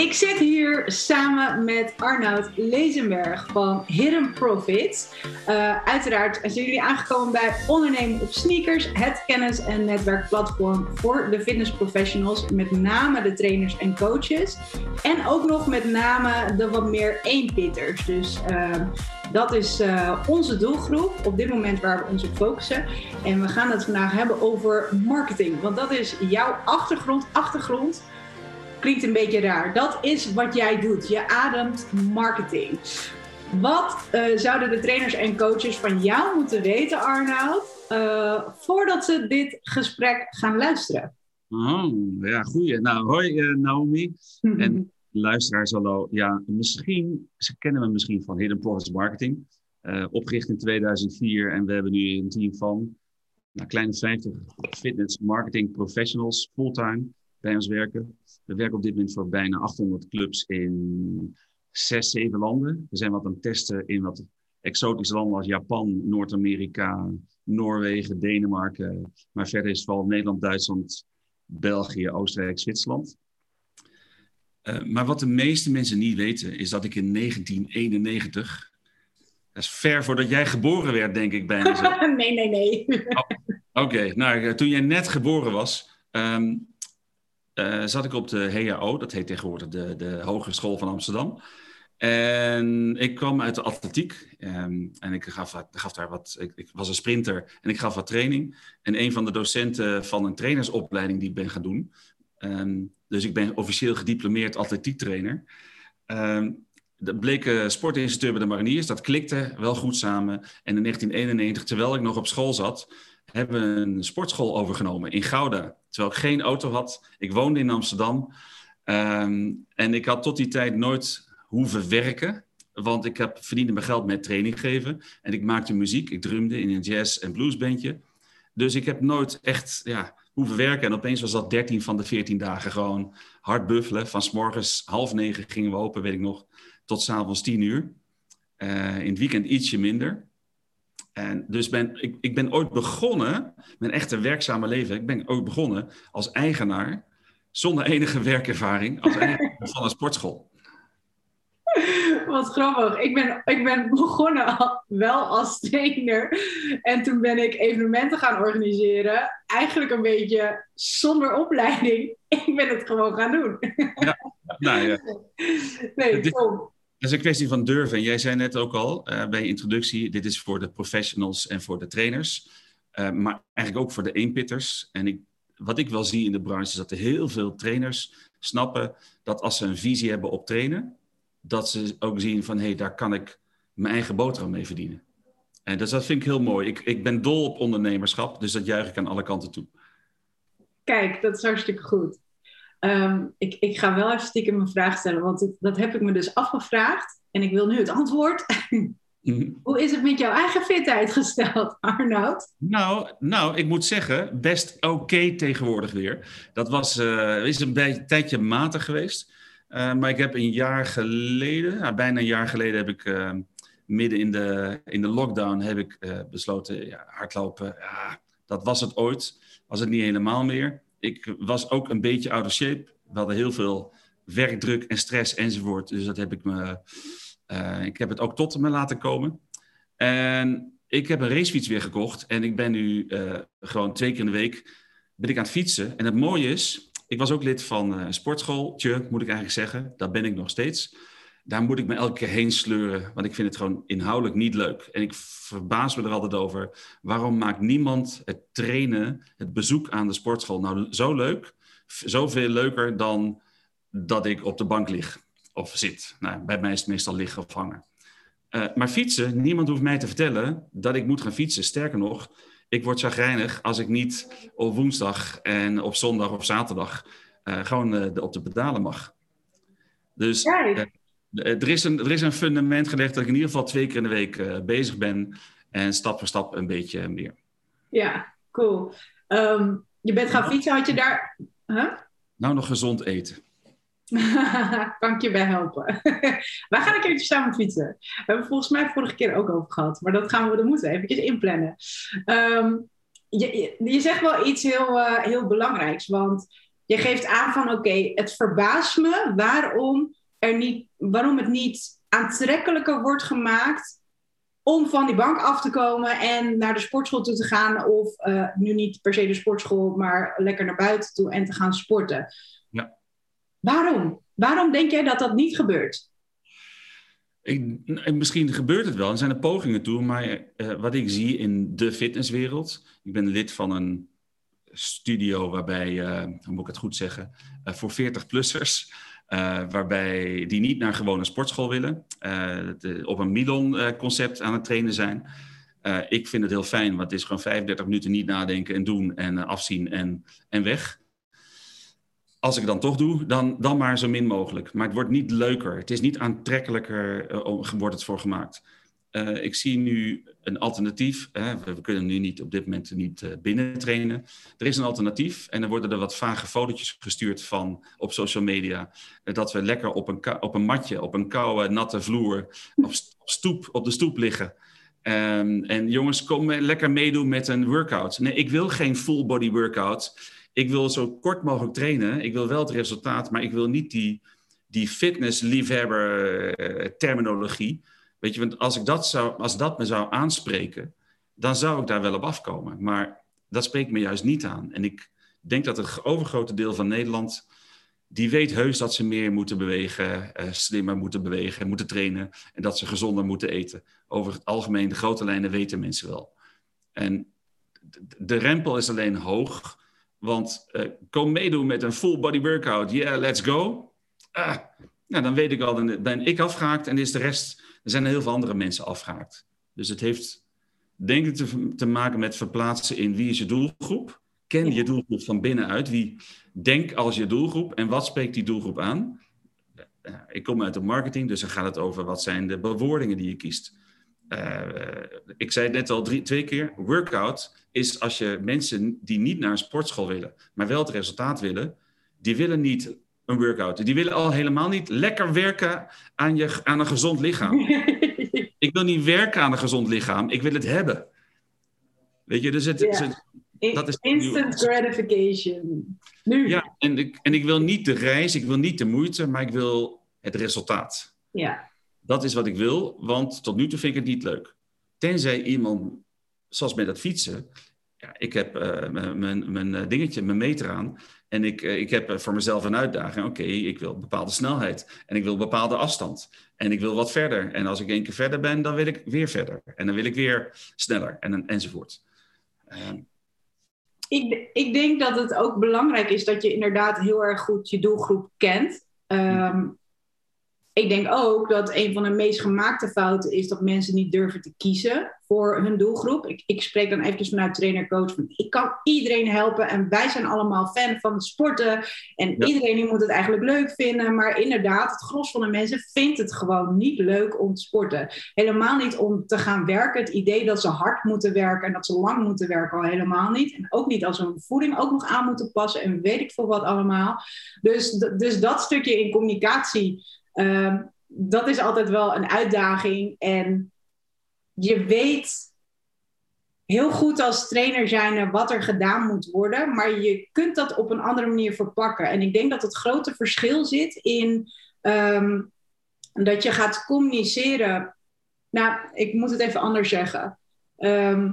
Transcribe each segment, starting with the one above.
Ik zit hier samen met Arnoud Lezenberg van Hidden Profits. Uh, uiteraard zijn jullie aangekomen bij Ondernemen op Sneakers, het kennis- en netwerkplatform voor de fitnessprofessionals, met name de trainers en coaches. En ook nog met name de wat meer eenpitters. Dus uh, dat is uh, onze doelgroep op dit moment waar we ons op focussen. En we gaan het vandaag hebben over marketing, want dat is jouw achtergrond. achtergrond klinkt een beetje raar. Dat is wat jij doet. Je ademt marketing. Wat uh, zouden de trainers en coaches van jou moeten weten, Arnoud, uh, voordat ze dit gesprek gaan luisteren? Oh, ja, goeie. Nou, hoi uh, Naomi. en luisteraars, hallo. Ja, misschien, ze kennen me misschien van Hidden Profits Marketing. opgericht in 2004 en we hebben nu een team van nou, kleine 50 fitness marketing professionals fulltime bij ons werken. We werken op dit moment voor bijna 800 clubs in zes, zeven landen. We zijn wat aan het testen in wat exotische landen als Japan, Noord-Amerika, Noorwegen, Denemarken. Maar verder is het vooral Nederland, Duitsland, België, Oostenrijk, Zwitserland. Uh, maar wat de meeste mensen niet weten, is dat ik in 1991. Dat is ver voordat jij geboren werd, denk ik bijna zo. nee, nee, nee. Oh, Oké, okay. nou, toen jij net geboren was, um, uh, zat ik op de HAO, dat heet tegenwoordig de, de Hogeschool van Amsterdam. En ik kwam uit de atletiek um, en ik gaf, gaf daar wat. Ik, ik, was een sprinter en ik gaf wat training. En een van de docenten van een trainersopleiding die ik ben gaan doen. Um, dus ik ben officieel gediplomeerd atletiektrainer. Um, dat bleek uh, sportinstructeur bij de mariniers. Dat klikte wel goed samen. En in 1991, terwijl ik nog op school zat, hebben een sportschool overgenomen in Gouda. Terwijl ik geen auto had. Ik woonde in Amsterdam. Um, en ik had tot die tijd nooit hoeven werken. Want ik heb, verdiende mijn geld met training geven. En ik maakte muziek. Ik drumde in een jazz- en bluesbandje. Dus ik heb nooit echt ja, hoeven werken. En opeens was dat 13 van de 14 dagen gewoon hard buffelen. Van s morgens half negen gingen we open, weet ik nog, tot s'avonds tien uur. Uh, in het weekend ietsje minder. En dus ben, ik, ik ben ooit begonnen, mijn echte werkzame leven, ik ben ooit begonnen als eigenaar, zonder enige werkervaring, als eigenaar van een sportschool. Wat grappig. Ik ben, ik ben begonnen al, wel als trainer. En toen ben ik evenementen gaan organiseren. Eigenlijk een beetje zonder opleiding. Ik ben het gewoon gaan doen. Ja, nou ja. Nee. Is een kwestie van durven. En jij zei net ook al uh, bij je introductie: dit is voor de professionals en voor de trainers. Uh, maar eigenlijk ook voor de eenpitters. En ik, wat ik wel zie in de branche is dat er heel veel trainers snappen dat als ze een visie hebben op trainen, dat ze ook zien van hé, hey, daar kan ik mijn eigen boterham mee verdienen. En dus dat vind ik heel mooi. Ik, ik ben dol op ondernemerschap, dus dat juich ik aan alle kanten toe. Kijk, dat is hartstikke goed. Um, ik, ik ga wel even stiekem een vraag stellen, want het, dat heb ik me dus afgevraagd. En ik wil nu het antwoord. Mm. Hoe is het met jouw eigen fitheid gesteld, Arnoud? Nou, nou ik moet zeggen, best oké okay tegenwoordig weer. Dat was, uh, is een, tijdje matig geweest. Uh, maar ik heb een jaar geleden, nou, bijna een jaar geleden, heb ik uh, midden in de, in de lockdown heb ik, besloten, ja, hardlopen, ja, dat was het ooit. Was het niet helemaal meer ik was ook een beetje out of shape. We hadden heel veel werkdruk en stress enzovoort. Dus dat heb ik me. Uh, ik heb het ook tot me laten komen. En ik heb een racefiets weer gekocht. En ik ben nu uh, gewoon twee keer in de week ben ik aan het fietsen. En het mooie is, ik was ook lid van een sportschooltje, moet ik eigenlijk zeggen. Daar ben ik nog steeds. Daar moet ik me elke keer heen sleuren, want ik vind het gewoon inhoudelijk niet leuk. En ik verbaas me er altijd over. Waarom maakt niemand het trainen, het bezoek aan de sportschool nou zo leuk? Zoveel leuker dan dat ik op de bank lig of zit. Nou, bij mij is het meestal liggen of hangen. Uh, maar fietsen, niemand hoeft mij te vertellen dat ik moet gaan fietsen. Sterker nog, ik word chagrijnig als ik niet op woensdag en op zondag of zaterdag uh, gewoon uh, op de pedalen mag. Dus er is, een, er is een fundament gelegd dat ik in ieder geval twee keer in de week uh, bezig ben. En stap voor stap een beetje meer. Ja, cool. Um, je bent gaan fietsen, had je daar... Huh? Nou, nog gezond eten. kan ik je bij helpen? Wij gaan een keertje samen fietsen. We hebben volgens mij vorige keer ook over gehad. Maar dat gaan we, dat moeten we eventjes inplannen. Um, je, je, je, zegt wel iets heel, uh, heel belangrijks. Want je geeft aan van oké, het verbaast me waarom, er niet, waarom het niet aantrekkelijker wordt gemaakt om van die bank af te komen en naar de sportschool toe te gaan. Of uh, nu niet per se de sportschool, maar lekker naar buiten toe en te gaan sporten. Ja. Waarom? Waarom denk jij dat dat niet gebeurt? Ik, misschien gebeurt het wel, er zijn er pogingen toe, maar uh, wat ik zie in de fitnesswereld, ik ben lid van een studio waarbij, uh, hoe moet ik het goed zeggen, voor 40-plussers, waarbij die niet naar gewone sportschool willen, de, op een Milon-concept aan het trainen zijn. ik vind het heel fijn, want het is gewoon 35 minuten niet nadenken en doen en afzien en, en weg als ik dan toch doe, dan, dan maar zo min mogelijk. Maar het wordt niet leuker. Het is niet aantrekkelijker, wordt het voor gemaakt. Uh, ik zie nu een alternatief. Hè. We, kunnen nu niet op dit moment niet uh. Er is een alternatief en er worden er wat vage fotootjes gestuurd van op social media. dat we lekker op een, op een matje, op een koude, natte vloer, op, stoep, op de stoep liggen. Um, en jongens, kom lekker meedoen met een workout. Nee, ik wil geen full body workout ik wil zo kort mogelijk trainen. Ik wil wel het resultaat, maar ik wil niet die, die fitness-liefhebber uh, terminologie. Weet je, want als, ik dat zou, als dat me zou aanspreken, dan zou ik daar wel op afkomen. Maar dat spreekt me juist niet aan. En ik denk dat het overgrote deel van Nederland, die weet heus dat ze meer moeten bewegen, uh, slimmer moeten bewegen, moeten trainen en dat ze gezonder moeten eten. Over het algemeen, de grote lijnen weten mensen wel. En de rempel is alleen hoog want uh, kom meedoen met een full body workout. Yeah, let's go. Ah, nou, dan weet ik al, dan ben ik afgehaakt en is de rest, er zijn heel veel andere mensen afgehaakt. Dus het heeft, denk ik, te, te maken met verplaatsen in wie is je doelgroep. Ken je doelgroep van binnenuit. Wie denk als je doelgroep en wat spreekt die doelgroep aan? ik kom uit de marketing, dus dan gaat het over wat zijn de bewoordingen die je kiest. Uh, ik zei het net al twee keer, workout is als je mensen die niet naar een sportschool willen, maar wel het resultaat willen, die willen niet een workout. Die willen al helemaal niet lekker werken aan, je, aan een gezond lichaam. ik wil niet werken aan een gezond lichaam, ik wil het hebben. Weet je, dus het, dat is instant gratification. Nu. Ja, en ik, en ik wil niet de reis, ik wil niet de moeite, maar ik wil het resultaat. Ja. Dat is wat ik wil, want tot nu toe vind ik het niet leuk. Tenzij iemand zoals met dat fietsen. Ja, ik heb uh, mijn, mijn eh, dingetje, mijn meter aan. En ik, uh, ik heb voor mezelf een uitdaging. Oké, ik wil bepaalde snelheid. En ik wil bepaalde afstand. En ik wil wat verder. En als ik één keer verder ben, dan wil ik weer verder. En dan wil ik weer sneller. En, enzovoort. Uh, ik, ik denk dat het ook belangrijk is dat je inderdaad heel erg goed je doelgroep kent. Um, ik denk ook dat een van de meest gemaakte fouten is dat mensen niet durven te kiezen voor hun doelgroep. Ik, ik spreek dan eventjes vanuit trainer-coach van ik kan iedereen helpen en wij zijn allemaal fan van het sporten en iedereen moet het eigenlijk leuk vinden. Maar inderdaad, het gros van de mensen vindt het gewoon niet leuk om te sporten. Helemaal niet om te gaan werken. Het idee dat ze hard moeten werken en dat ze lang moeten werken al helemaal niet. En ook niet als ze hun voeding ook nog aan moeten passen en weet ik veel wat allemaal. Dus, dus dat stukje in communicatie Ehm, dat is altijd wel een uitdaging. En je weet heel goed als trainer zijn wat er gedaan moet worden, maar je kunt dat op een andere manier verpakken. En ik denk dat het grote verschil zit in ehm, dat je gaat communiceren. Nou, ik moet het even anders zeggen. Ehm,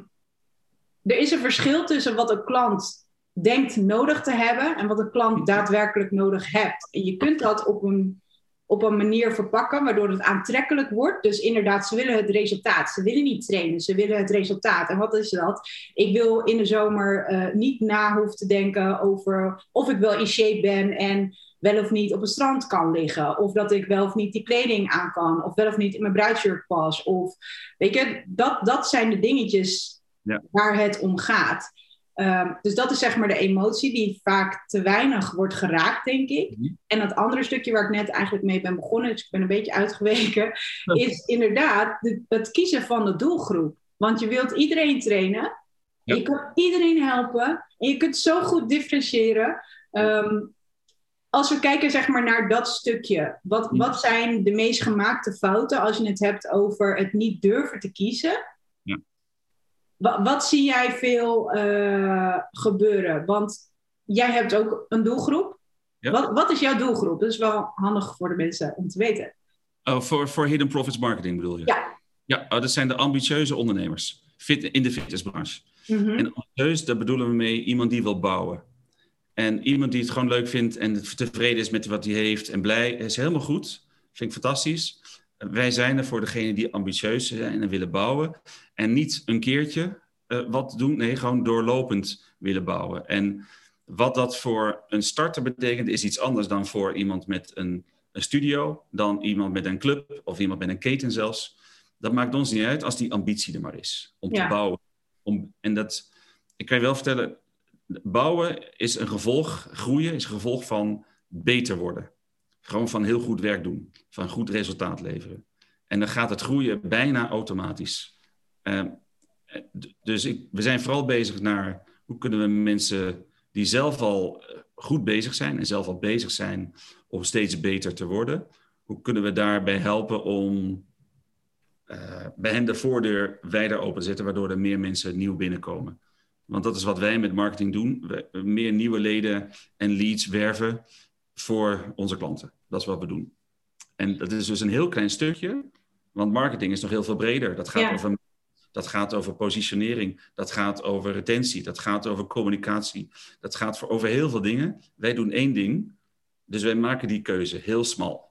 er is een verschil tussen wat een klant denkt nodig te hebben en wat een klant daadwerkelijk nodig hebt. En je kunt dat op een op een manier verpakken waardoor het aantrekkelijk wordt. Dus inderdaad, ze willen het resultaat. Ze willen niet trainen, ze willen het resultaat. En wat is dat? Ik wil in de zomer uh, niet na hoeven te denken over of ik wel in shape ben en wel of niet op het strand kan liggen. Of dat ik wel of niet die kleding aan kan. Of wel of niet in mijn bruidsjurk pas. Of weet je, dat, dat zijn de dingetjes ja. waar het om gaat. Ehm, dus dat is zeg maar de emotie die vaak te weinig wordt geraakt, denk ik. Mhm. En dat andere stukje waar ik net eigenlijk mee ben begonnen, dus ik ben een beetje uitgeweken, is inderdaad het kiezen van de doelgroep. Want je wilt iedereen trainen, je kunt iedereen helpen en je kunt zo goed differentiëren. Ehm, als we kijken zeg maar, naar dat stukje, wat, mhm. wat zijn de meest gemaakte fouten als je het hebt over het niet durven te kiezen? Wat, zie jij veel uh, gebeuren? Want jij hebt ook een doelgroep. Ja. Wat, wat is jouw doelgroep? Dat is wel handig voor de mensen om te weten. Oh, voor, voor Hidden Profits Marketing bedoel je? Ja. Ja, oh, dat zijn de ambitieuze ondernemers fit, in de fitnessbranche. Mhm. En ambitieus, daar bedoelen we mee iemand die wil bouwen. En iemand die het gewoon leuk vindt en tevreden is met wat hij heeft en blij, is helemaal goed. Vind ik fantastisch. Wij zijn er voor degene die ambitieus zijn en willen bouwen. En niet een keertje eh, wat doen, nee, gewoon doorlopend willen bouwen. En wat dat voor een starter betekent, is iets anders dan voor iemand met een, een studio, dan iemand met een club of iemand met een keten zelfs. Dat maakt ons niet uit als die ambitie er maar is om Ja. te bouwen. Om, en dat, ik kan je wel vertellen, bouwen is een gevolg, groeien is een gevolg van beter worden. Gewoon van heel goed werk doen, van goed resultaat leveren. En dan gaat het groeien bijna automatisch. Eh, d- dus ik, we zijn vooral bezig naar hoe kunnen we mensen die zelf al eh, goed bezig zijn en zelf al bezig zijn om steeds beter te worden, hoe kunnen we daarbij helpen om eh, bij hen de voordeur wijder open te zetten, waardoor er meer mensen nieuw binnenkomen. Want dat is wat wij met marketing doen. Meer nieuwe leden en leads werven voor onze klanten. Dat is wat we doen. En dat is dus een heel klein stukje, want marketing is nog heel veel breder. Dat gaat, Ja. over, dat gaat over positionering, dat gaat over retentie, dat gaat over communicatie, dat gaat voor, over heel veel dingen. Wij doen één ding, dus wij maken die keuze heel smal.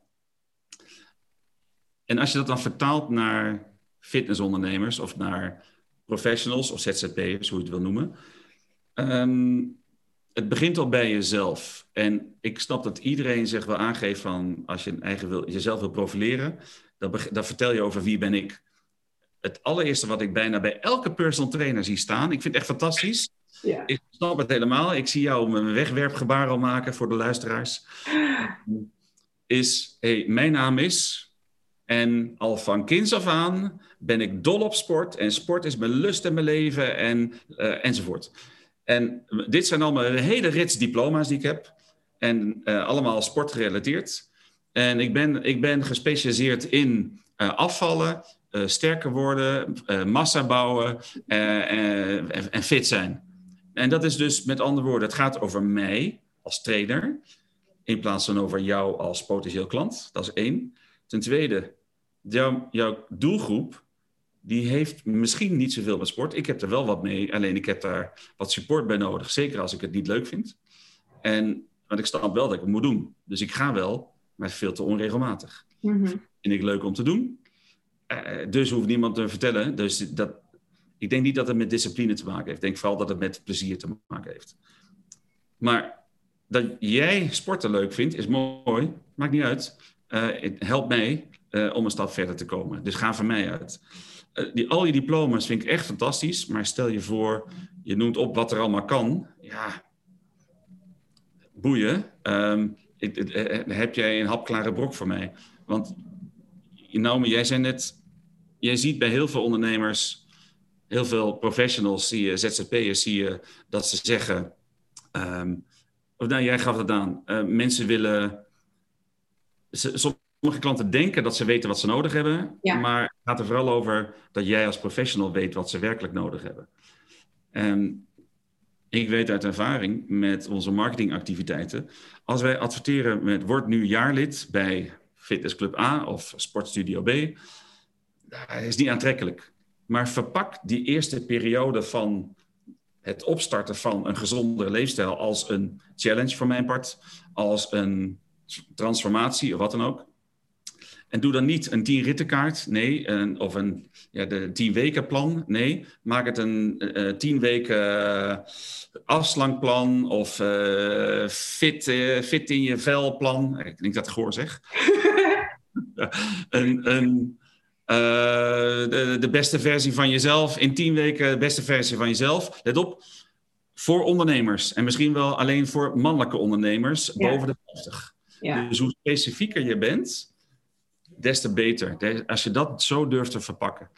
En als je dat dan vertaalt naar fitnessondernemers of naar professionals of ZZP'ers, hoe je het wil noemen. ehm, het begint al bij jezelf. En ik snap dat iedereen zich wel aangeeft van als je een eigen wil, jezelf wil profileren, dan, vertel je over wie ben ik. Het allereerste wat ik bijna bij elke personal trainer zie staan, ik vind het echt fantastisch. Ja. Ik snap het helemaal. Ik zie jou een wegwerpgebaar al maken voor de luisteraars. Is, hey, mijn naam is. En al van kinds af aan ben ik dol op sport. En sport is mijn lust en mijn leven en, eh, enzovoort. En dit zijn allemaal een hele rits diploma's die ik heb. En eh, allemaal sportgerelateerd. En ik ben, ik ben gespecialiseerd in eh, afvallen, eh, sterker worden, massa bouwen en, en fit zijn. En dat is dus met andere woorden, het gaat over mij als trainer. In plaats van over jou als potentieel klant. Dat is één. Ten tweede, jouw, jouw doelgroep, die heeft misschien niet zoveel met sport. Ik heb er wel wat mee, alleen ik heb daar wat support bij nodig. Zeker als ik het niet leuk vind. En, want ik snap wel dat ik het moet doen. Dus ik ga wel, maar veel te onregelmatig. Mhm. Vind ik leuk om te doen. Eh, dus hoeft niemand te vertellen. Dus dat, ik denk niet dat het met discipline te maken heeft. Ik denk vooral dat het met plezier te maken heeft. Maar dat jij sporten leuk vindt, is mooi. Maakt niet uit. Eh, het helpt mij eh, om een stap verder te komen. Dus ga van mij uit. Eh, al die diploma's vind ik echt fantastisch. Maar stel je voor, je noemt op wat er allemaal kan. Ja, boeien. Eh, heb jij een hapklare brok voor mij? Want Naomi, jij zei net, jij ziet bij heel veel ondernemers, heel veel professionals, zie je, ZZP'ers, zie je dat ze zeggen, ehm, of nou, jij gaf het aan, mensen willen, sommige klanten denken dat ze weten wat ze nodig hebben, Ja. maar het gaat er vooral over dat jij als professional weet wat ze werkelijk nodig hebben. En ik weet uit ervaring met onze marketingactiviteiten, als wij adverteren met word nu jaarlid bij Fitnessclub A of Sportstudio B, dat is niet aantrekkelijk. Maar verpak die eerste periode van het opstarten van een gezondere leefstijl als een challenge voor mijn part, als een transformatie of wat dan ook. En doe dan niet een 10 rittenkaart, nee, een, of een ja, de 10 weken plan, nee. Maak het een eh 10 weken eh, afslankplan of eh, fit, eh, fit in je vel plan. Ik denk dat ik goor zeg. een, een, eh, de, de beste versie van jezelf. In 10 weken de beste versie van jezelf. Let op, voor ondernemers. En misschien wel alleen voor mannelijke ondernemers Ja. boven de 50. Ja. Dus hoe specifieker je bent, des te beter. Als je dat zo durft te verpakken.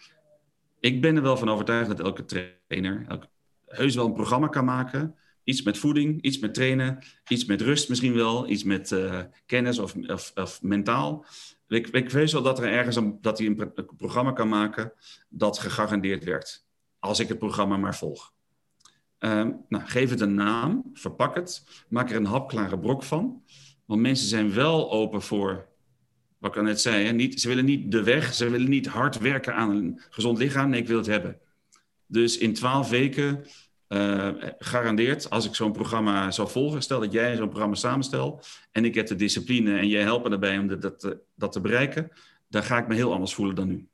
Ik ben er wel van overtuigd dat elke trainer elke, heus wel een programma kan maken. Iets met voeding, iets met trainen, iets met rust misschien wel, iets met eh, kennis of, of, of mentaal. Ik, ik weet wel dat er ergens een, dat hij een programma kan maken dat gegarandeerd werkt. Als ik het programma maar volg. Ehm, nou, geef het een naam, verpak het, maak er een hapklare brok van. Want mensen zijn wel open voor, wat ik al net zei, hè, niet, ze willen niet de weg, ze willen niet hard werken aan een gezond lichaam. Nee, ik wil het hebben. Dus in twaalf weken, uh, garandeerd, als ik zo'n programma zou volgen, stel dat jij zo'n programma samenstel en ik heb de discipline en jij helpt me daarbij om dat, dat, dat te bereiken, dan ga ik me heel anders voelen dan nu.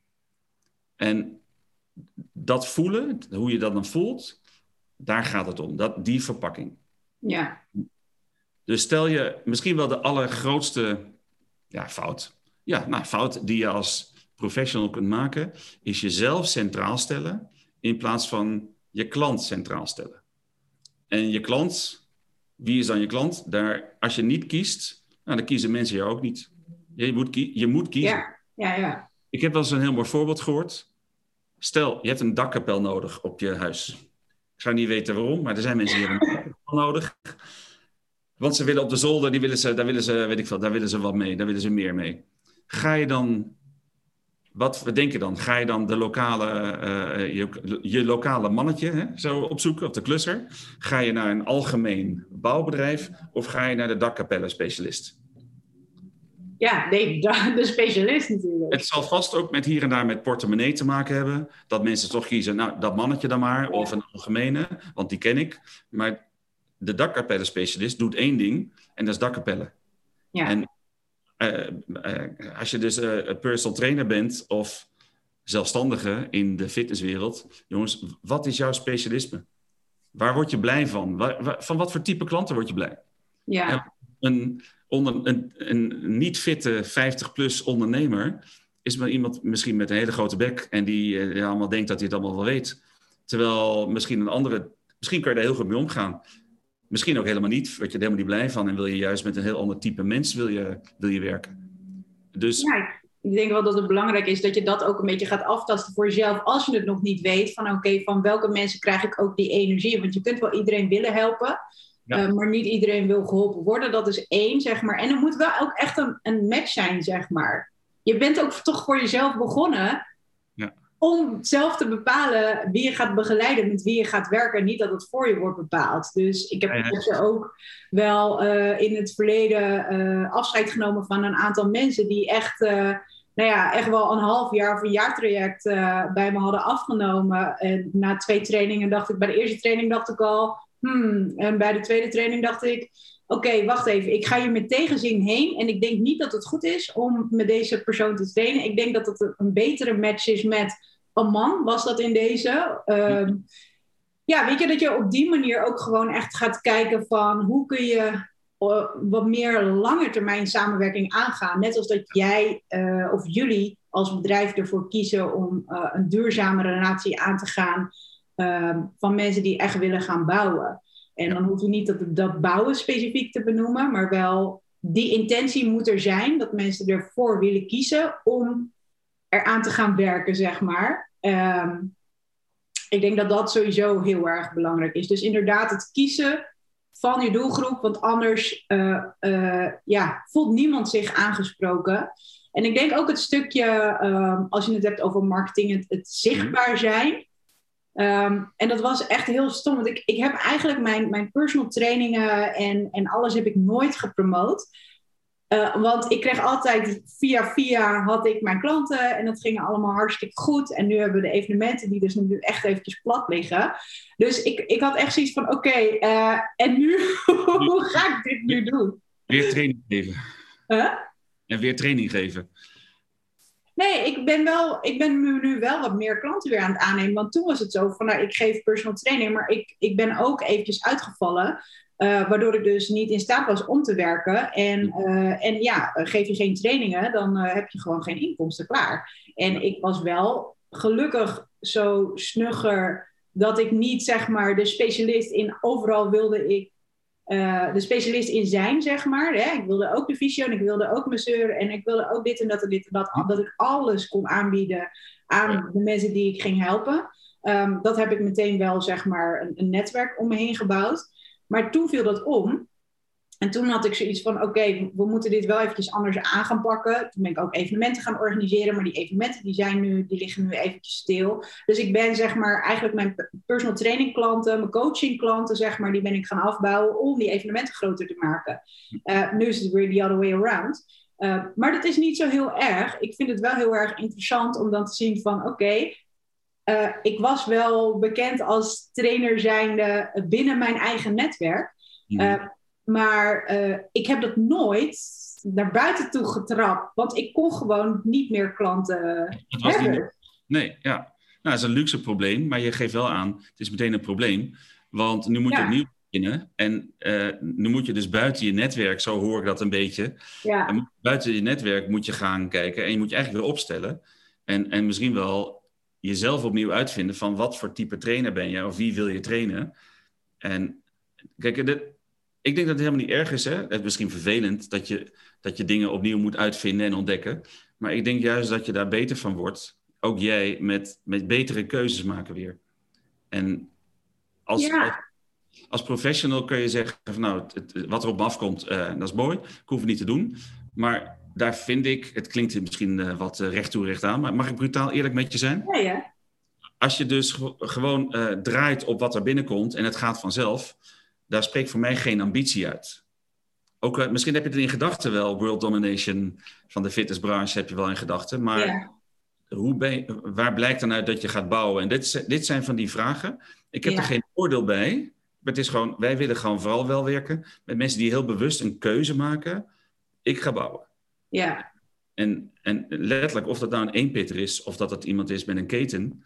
En dat voelen, hoe je dat dan voelt, daar gaat het om. Dat, die verpakking. Ja. Dus stel je misschien wel de allergrootste ja, fout. Ja, nou, fout die je als professional kunt maken, is jezelf centraal stellen in plaats van je klant centraal stellen. En je klant, wie is dan je klant? Daar, als je niet kiest, nou, dan kiezen mensen jou ook niet. Je moet, je moet kiezen. Ja, ja, ja. Ik heb wel eens een heel mooi voorbeeld gehoord. Stel, je hebt een dakkapel nodig op je huis. Ik zou niet weten waarom, maar er zijn mensen die hebben een dakkapel nodig. Want ze willen op de zolder, die willen ze, daar willen ze, weet ik veel, daar willen ze wat mee, daar willen ze meer mee. Ga je dan, wat denk je dan? Ga je dan de lokale, uh, je, je, lokale mannetje hè, zo opzoeken, of de klusser? Ga je naar een algemeen bouwbedrijf of ga je naar de dakkapellen specialist? Ja, nee, de specialist natuurlijk. Het zal vast ook met hier en daar met portemonnee te maken hebben. Dat mensen toch kiezen, nou, dat mannetje dan maar, of een algemene, want die ken ik. Maar de dakkapellenspecialist doet één ding, en dat is dakkapellen. Ja. En uh, uh, als je dus uh, personal trainer bent of zelfstandige in de fitnesswereld, jongens, wat is jouw specialisme? Waar word je blij van? Waar, waar, van wat voor type klanten word je blij? Ja. een, onder, een, een niet fitte 50-plus ondernemer is maar iemand misschien met een hele grote bek en die allemaal denkt dat hij het allemaal wel weet. Terwijl misschien een andere, misschien kan je daar heel goed mee omgaan. Misschien ook helemaal niet, word je er helemaal niet blij van en wil je juist met een heel ander type mens wil je, wil je werken. Dus... Ja, ik denk wel dat het belangrijk is dat je dat ook een beetje gaat aftasten voor jezelf als je het nog niet weet. Van oké, van welke mensen krijg ik ook die energie? Want je kunt wel iedereen willen helpen, ja. uh, maar niet iedereen wil geholpen worden. Dat is één, zeg maar. En er moet wel ook echt een, een match zijn, zeg maar. Je bent ook toch voor jezelf begonnen om zelf te bepalen wie je gaat begeleiden, met wie je gaat werken. Niet dat het voor je wordt bepaald. Dus ik heb ja, ook wel uh, in het verleden uh, afscheid genomen van een aantal mensen die echt, uh, nou ja, echt wel een half jaar of een jaartraject bij me hadden afgenomen. En na twee trainingen dacht ik, bij de eerste training dacht ik al, hmm. En bij de tweede training dacht ik, oké, okay, wacht even, ik ga hier met tegenzin heen. En ik denk niet dat het goed is om met deze persoon te trainen. Ik denk dat het een betere match is met een man was dat in deze. Uh, ja, weet je, dat je op die manier ook gewoon echt gaat kijken van hoe kun je uh, wat meer lange termijn samenwerking aangaan. Net als dat jij uh, of jullie als bedrijf ervoor kiezen om uh, een duurzame relatie aan te gaan ehm, van mensen die echt willen gaan bouwen. En dan hoef je niet dat, dat bouwen specifiek te benoemen, maar wel die intentie moet er zijn dat mensen ervoor willen kiezen om eraan te gaan werken, zeg maar. Um, ik denk dat dat sowieso heel erg belangrijk is. Dus inderdaad, het kiezen van je doelgroep, want anders uh, uh, ja, voelt niemand zich aangesproken. En ik denk ook het stukje, um, als je het hebt over marketing, het, het zichtbaar zijn. Um, en dat was echt heel stom, want ik, ik heb eigenlijk mijn, mijn personal trainingen en, en alles heb ik nooit gepromoot. Uh, want ik kreeg altijd via via had ik mijn klanten en dat ging allemaal hartstikke goed. En nu hebben we de evenementen die dus nu echt eventjes plat liggen. Dus ik, ik had echt zoiets van oké, okay, uh, en nu, hoe ga ik dit nu doen? Weer training geven. Huh? En weer training geven. Nee, ik ben, wel, ik ben nu wel wat meer klanten weer aan het aannemen. Want toen was het zo van, nou, ik geef personal training, maar ik, ik ben ook eventjes uitgevallen. Uh, waardoor ik dus niet in staat was om te werken. En, uh, en ja, geef je geen trainingen, dan uh, heb je gewoon geen inkomsten klaar. En ik was wel gelukkig zo snugger dat ik niet zeg maar de specialist in overal wilde ik de specialist in zijn, zeg maar. Hè? Ik wilde ook de fysio en ik wilde ook masseur en ik wilde ook dit en dat en dit en dat. Dat ik alles kon aanbieden aan de mensen die ik ging helpen. Um, dat heb ik meteen wel zeg maar een, een netwerk om me heen gebouwd. Maar toen viel dat om. En toen had ik zoiets van, oké, we moeten dit wel eventjes anders aan gaan pakken. Toen ben ik ook evenementen gaan organiseren, maar die evenementen die zijn nu, die liggen nu eventjes stil. Dus ik ben zeg maar eigenlijk mijn personal training klanten, mijn coaching klanten zeg maar, die ben ik gaan afbouwen om die evenementen groter te maken. Uh, nu is het weer the other way around. Uh, maar dat is niet zo heel erg. Ik vind het wel heel erg interessant om dan te zien van, oké, uh, ik was wel bekend als trainer zijnde binnen mijn eigen netwerk. Mm. Maar uh, ik heb dat nooit naar buiten toe getrapt. Want ik kon gewoon niet meer klanten hebben. Niet... Nee, ja. Nou, dat is een luxe probleem. Maar je geeft wel aan, het is meteen een probleem. Want nu moet je ja. opnieuw beginnen. En nu moet je dus buiten je netwerk, zo hoor ik dat een beetje. Ja. En buiten je netwerk moet je gaan kijken. En je moet je eigenlijk weer opstellen. En, en misschien wel jezelf opnieuw uitvinden van wat voor type trainer ben je. Of wie wil je trainen. En kijk, dit, ik denk dat het helemaal niet erg is. Hè? Het is misschien vervelend dat je, dat je dingen opnieuw moet uitvinden en ontdekken. Maar ik denk juist dat je daar beter van wordt. Ook jij met, met betere keuzes maken weer. En als, als, professional kun je zeggen: van, Nou, het, wat er op me afkomt, uh, dat is mooi. Ik hoef het niet te doen. Maar daar vind ik, het klinkt misschien uh, wat uh, recht toe, recht aan. Maar mag ik brutaal eerlijk met je zijn? Ja, ja. Als je dus gewoon draait op wat er binnenkomt en het gaat vanzelf daar spreekt voor mij geen ambitie uit. Ook, uh, misschien heb je het in gedachten wel, world domination van de fitnessbranche heb je wel in gedachten. Maar hoe ben waar blijkt dan uit dat je gaat bouwen? En dit, dit zijn van die vragen. Ik heb er geen oordeel bij. Maar het is gewoon, wij willen gewoon vooral wel werken met mensen die heel bewust een keuze maken. Ik ga bouwen. Ja. En, en letterlijk, of dat nou een eenpitter is, of dat het iemand is met een keten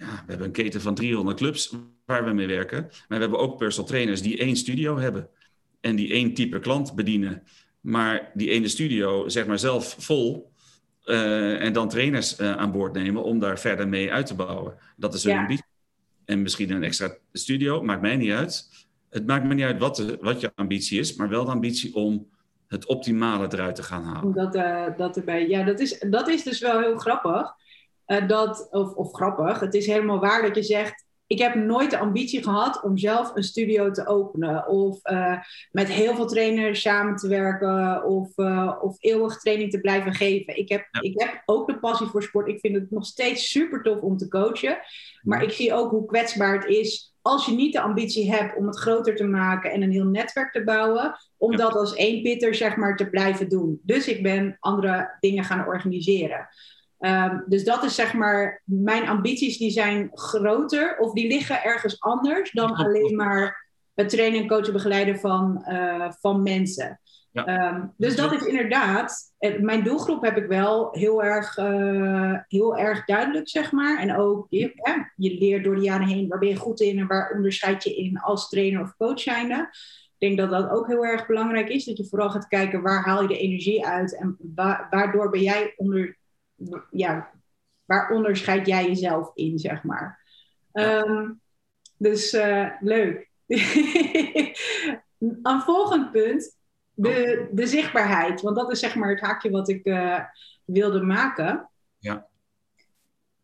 ja, we hebben een keten van 300 clubs waar we mee werken. Maar we hebben ook personal trainers die één studio hebben. En die één type klant bedienen. Maar die ene studio, zeg maar zelf vol. Uh, en dan trainers uh, aan boord nemen om daar verder mee uit te bouwen. Dat is een ja. ambitie. En misschien een extra studio, maakt mij niet uit. Het maakt me niet uit wat, de, wat je ambitie is, maar wel de ambitie om het optimale eruit te gaan halen. Dat, uh, dat erbij, ja, dat is, dat is dus wel heel grappig. Uh, dat, of, of grappig, het is helemaal waar dat je zegt, ik heb nooit de ambitie gehad om zelf een studio te openen. Of uh, met heel veel trainers samen te werken. Of, of eeuwig training te blijven geven. Ik heb, ja. ik heb ook de passie voor sport. Ik vind het nog steeds super tof om te coachen. Maar ik zie ook hoe kwetsbaar het is als je niet de ambitie hebt om het groter te maken en een heel netwerk te bouwen. Om ja. dat als één pitter zeg maar te blijven doen. Dus ik ben andere dingen gaan organiseren. Um, dus dat is zeg maar, mijn ambities die zijn groter of die liggen ergens anders dan alleen maar het trainen en coachen begeleiden van, uh, van mensen. Ja. Um, dus dat is inderdaad, mijn doelgroep heb ik wel heel erg, uh, heel erg duidelijk, zeg maar. En ook, je, ja, je leert door de jaren heen, waar ben je goed in en waar onderscheid je in als trainer of coach zijnde. Ik denk dat dat ook heel erg belangrijk is, dat je vooral gaat kijken waar haal je de energie uit en wa waardoor ben jij onder ja, waar onderscheid jij jezelf in, zeg maar. Um, dus uh, leuk. Een volgend punt, de, de zichtbaarheid. Want dat is zeg maar het haakje wat ik uh, wilde maken. Ja.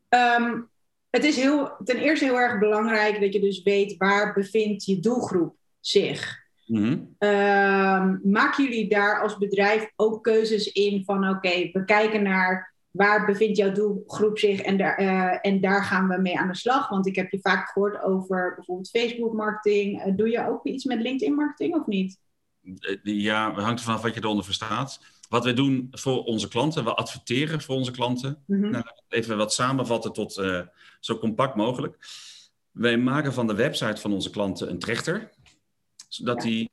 Um, het is heel, ten eerste heel erg belangrijk dat je dus weet waar bevindt je doelgroep zich. Mm -hmm. um, maken jullie daar als bedrijf ook keuzes in van oké, okay, we kijken naar waar bevindt jouw doelgroep zich en daar, uh, en daar gaan we mee aan de slag. Want ik heb je vaak gehoord over bijvoorbeeld Facebook marketing. Uh, doe je ook iets met LinkedIn marketing of niet? Eh, ja, het hangt ervan af wat je eronder verstaat. Wat wij doen voor onze klanten, we adverteren voor onze klanten. Mm -hmm. nou, even wat samenvatten tot uh, zo compact mogelijk. Wij maken van de website van onze klanten een trechter, zodat ja. die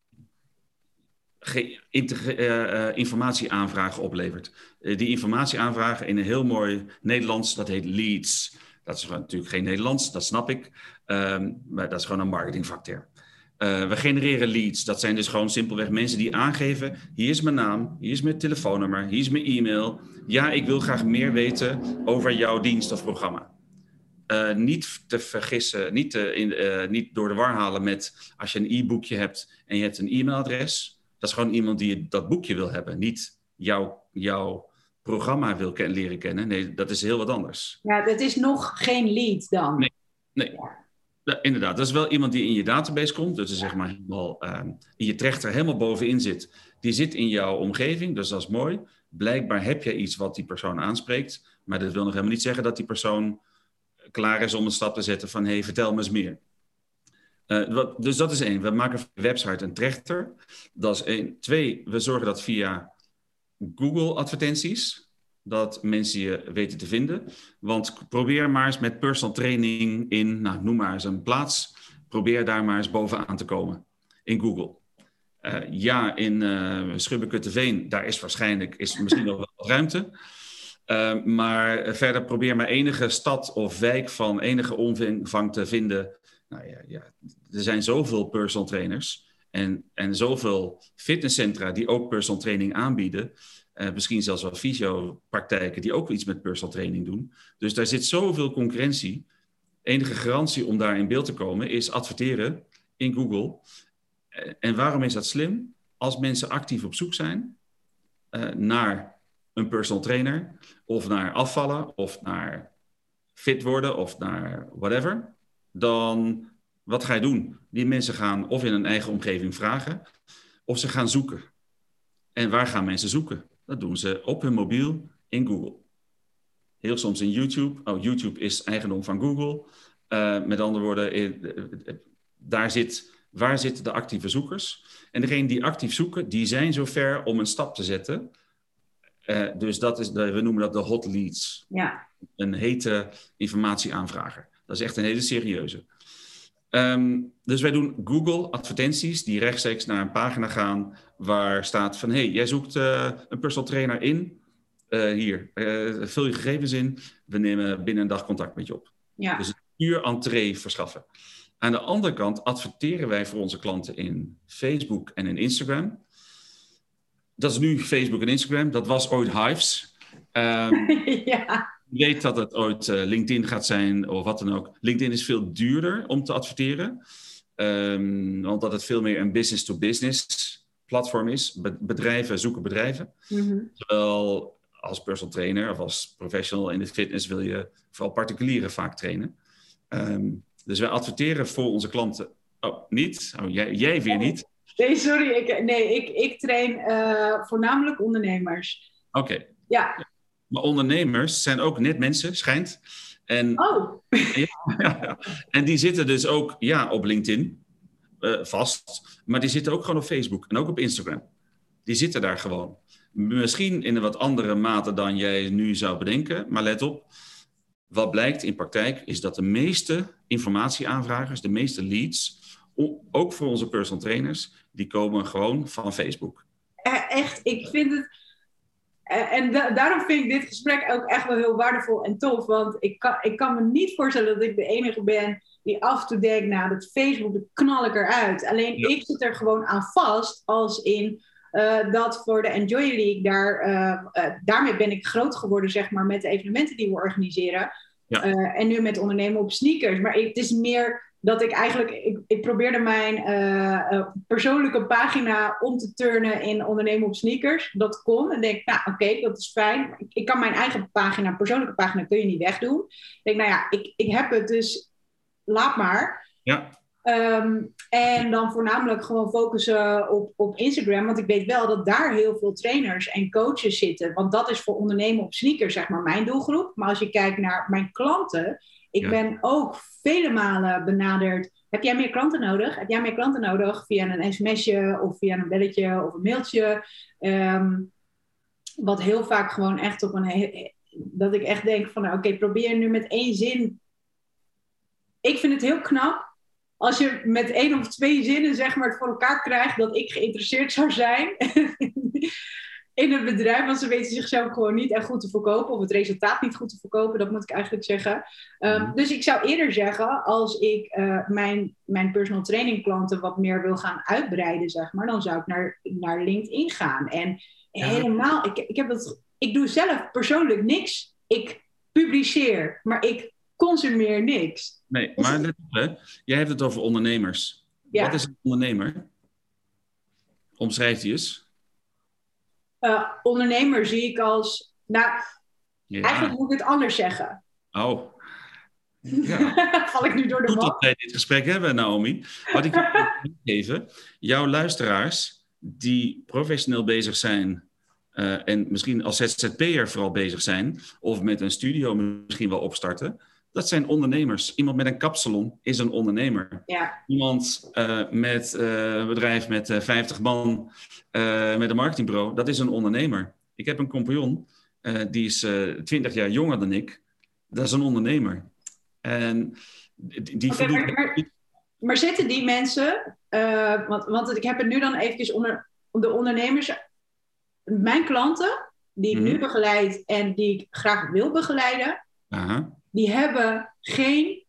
uh, informatieaanvragen oplevert. Uh, die informatieaanvragen in een heel mooi Nederlands, dat heet leads. Dat is natuurlijk geen Nederlands, dat snap ik. Um, maar dat is gewoon een marketingfactor. Uh, we genereren leads. Dat zijn dus gewoon simpelweg mensen die aangeven: hier is mijn naam, hier is mijn telefoonnummer, hier is mijn e-mail. Ja, ik wil graag meer weten over jouw dienst of programma. Uh, niet te vergissen, niet, te in, uh, niet door de war halen met als je een e-boekje hebt en je hebt een e-mailadres. Dat is gewoon iemand die dat boekje wil hebben, niet jouw, jouw programma wil ken, leren kennen. Nee, dat is heel wat anders. Ja, dat is nog geen lead dan. Nee, nee. Ja. Inderdaad, dat is wel iemand die in je database komt. Dus zeg maar helemaal, ehm, in je trechter helemaal bovenin zit. Die zit in jouw omgeving, dus dat is mooi. Blijkbaar heb je iets wat die persoon aanspreekt. Maar dat wil nog helemaal niet zeggen dat die persoon klaar is om een stap te zetten van... hé, hey, vertel me eens meer. Uh, wat, dus dat is één. We maken een website een trechter. Dat is één. Twee, we zorgen dat via Google advertenties dat mensen je weten te vinden. Want probeer maar eens met personal training in, nou, noem maar eens een plaats. Probeer daar maar eens bovenaan te komen in Google. Uh, ja, in uh, Schubbekutteveen, daar is waarschijnlijk is misschien nog wel ruimte. Uh, maar verder probeer maar enige stad of wijk van enige omvang te vinden. Nou ja, ja, er zijn zoveel personal trainers en, en zoveel fitnesscentra die ook personal training aanbieden. Uh, misschien zelfs wel fysiopraktijken die ook iets met personal training doen. Dus daar zit zoveel concurrentie. Enige garantie om daar in beeld te komen is adverteren in Google. Uh, en waarom is dat slim? Als mensen actief op zoek zijn uh, naar een personal trainer, of naar afvallen, of naar fit worden, of naar whatever, dan wat ga je doen? Die mensen gaan of in een eigen omgeving vragen, of ze gaan zoeken. En waar gaan mensen zoeken? Dat doen ze op hun mobiel in Google. Heel soms in YouTube. Oh, YouTube is eigendom van Google. Uh, met andere woorden, daar zit, waar zitten de actieve zoekers? En degenen die actief zoeken, die zijn zover om een stap te zetten. Uh, dus dat is, de, we noemen dat de hot leads. Ja. Een hete informatieaanvrager. Dat is echt een hele serieuze. Um, dus wij doen Google advertenties die rechtstreeks naar een pagina gaan waar staat van hey, jij zoekt uh, een personal trainer in. Uh, hier, uh, vul je gegevens in. We nemen binnen een dag contact met je op. Ja. Dus puur entree verschaffen. Aan de andere kant adverteren wij voor onze klanten in Facebook en in Instagram. Dat is nu Facebook en Instagram. Dat was ooit Hives. Um, ja weet dat het ooit uh, LinkedIn gaat zijn of wat dan ook. LinkedIn is veel duurder om te adverteren. Um, want dat het veel meer een business-to-business platform is. Be bedrijven zoeken bedrijven. Mm -hmm. Terwijl als personal trainer of als professional in de fitness wil je vooral particulieren vaak trainen. Um, dus wij adverteren voor onze klanten. Oh, niet? Oh, jij, jij weer niet? Nee, sorry. Ik, nee, ik, ik train uh, voornamelijk ondernemers. Oké. Okay. Ja. Maar ondernemers zijn ook net mensen, schijnt. En, oh. ja, ja, en die zitten dus ook ja, op LinkedIn, uh, vast. Maar die zitten ook gewoon op Facebook en ook op Instagram. Die zitten daar gewoon. Misschien in een wat andere mate dan jij nu zou bedenken. Maar let op, wat blijkt in praktijk is dat de meeste informatieaanvragers, de meeste leads, ook voor onze personal trainers, die komen gewoon van Facebook. Echt, ik vind het en da daarom vind ik dit gesprek ook echt wel heel waardevol en tof. Want ik kan, ik kan me niet voorstellen dat ik de enige ben die af en toe denkt, nou, dat Facebook, dat knal ik eruit. Alleen ja. ik zit er gewoon aan vast als in uh, dat voor de Enjoy League, daar, uh, uh, daarmee ben ik groot geworden, zeg maar, met de evenementen die we organiseren. Ja. en nu met ondernemen op sneakers. Maar het is meer dat ik eigenlijk, ik, ik probeerde mijn uh, uh, persoonlijke pagina om te turnen in ondernemen op sneakers. Dat kon. En denk, nou oké, okay, dat is fijn. Ik, ik, kan mijn eigen pagina, persoonlijke pagina, kun je niet wegdoen. Ik denk, nou ja, ik, ik heb het, dus laat maar. Ja. Um, en dan voornamelijk gewoon focussen op, op Instagram. Want ik weet wel dat daar heel veel trainers en coaches zitten. Want dat is voor ondernemen op sneakers, zeg maar, mijn doelgroep. Maar als je kijkt naar mijn klanten ik ja. ben ook vele malen benaderd. Heb jij meer klanten nodig? Heb jij meer klanten nodig via een sms'je of via een belletje of een mailtje? Um, wat heel vaak gewoon echt op een... Dat ik echt denk van, nou, oké, okay, probeer nu met één zin... Ik vind het heel knap als je met één of twee zinnen zeg maar het voor elkaar krijgt dat ik geïnteresseerd zou zijn in het bedrijf, want ze weten zichzelf gewoon niet echt goed te verkopen of het resultaat niet goed te verkopen, dat moet ik eigenlijk zeggen. Um, mm. Dus ik zou eerder zeggen, als ik uh, mijn, mijn personal training klanten wat meer wil gaan uitbreiden, zeg maar, dan zou ik naar, naar LinkedIn gaan. En ja. helemaal, ik, ik, heb dat, ik doe zelf persoonlijk niks. Ik publiceer, maar ik consumeer niks. Nee, maar let op, hè. jij hebt het over ondernemers. Ja. Wat is een ondernemer? Omschrijf die eens. Uh, ondernemer zie ik als. Nou, ja. eigenlijk moet ik het anders zeggen. Oh. Ja. Val ik nu door de Goed man? dat wij dit gesprek hebben, Naomi. Wat ik wil geven, jouw luisteraars die professioneel bezig zijn uh, en misschien als ZZP'er vooral bezig zijn, of met een studio misschien wel opstarten, dat zijn ondernemers. Iemand met een kapsalon is een ondernemer. Ja. Iemand uh, met uh, een bedrijf met 50 man, met een marketingbureau, dat is een ondernemer. Ik heb een compagnon, die is 20 jaar jonger dan ik. Dat is een ondernemer. En die, die okay, maar, maar, maar, zitten die mensen, uh, want, want ik heb het nu dan eventjes onder de ondernemers, mijn klanten die ik mm -hmm. nu begeleid en die ik graag wil begeleiden, Aha. Die hebben geen,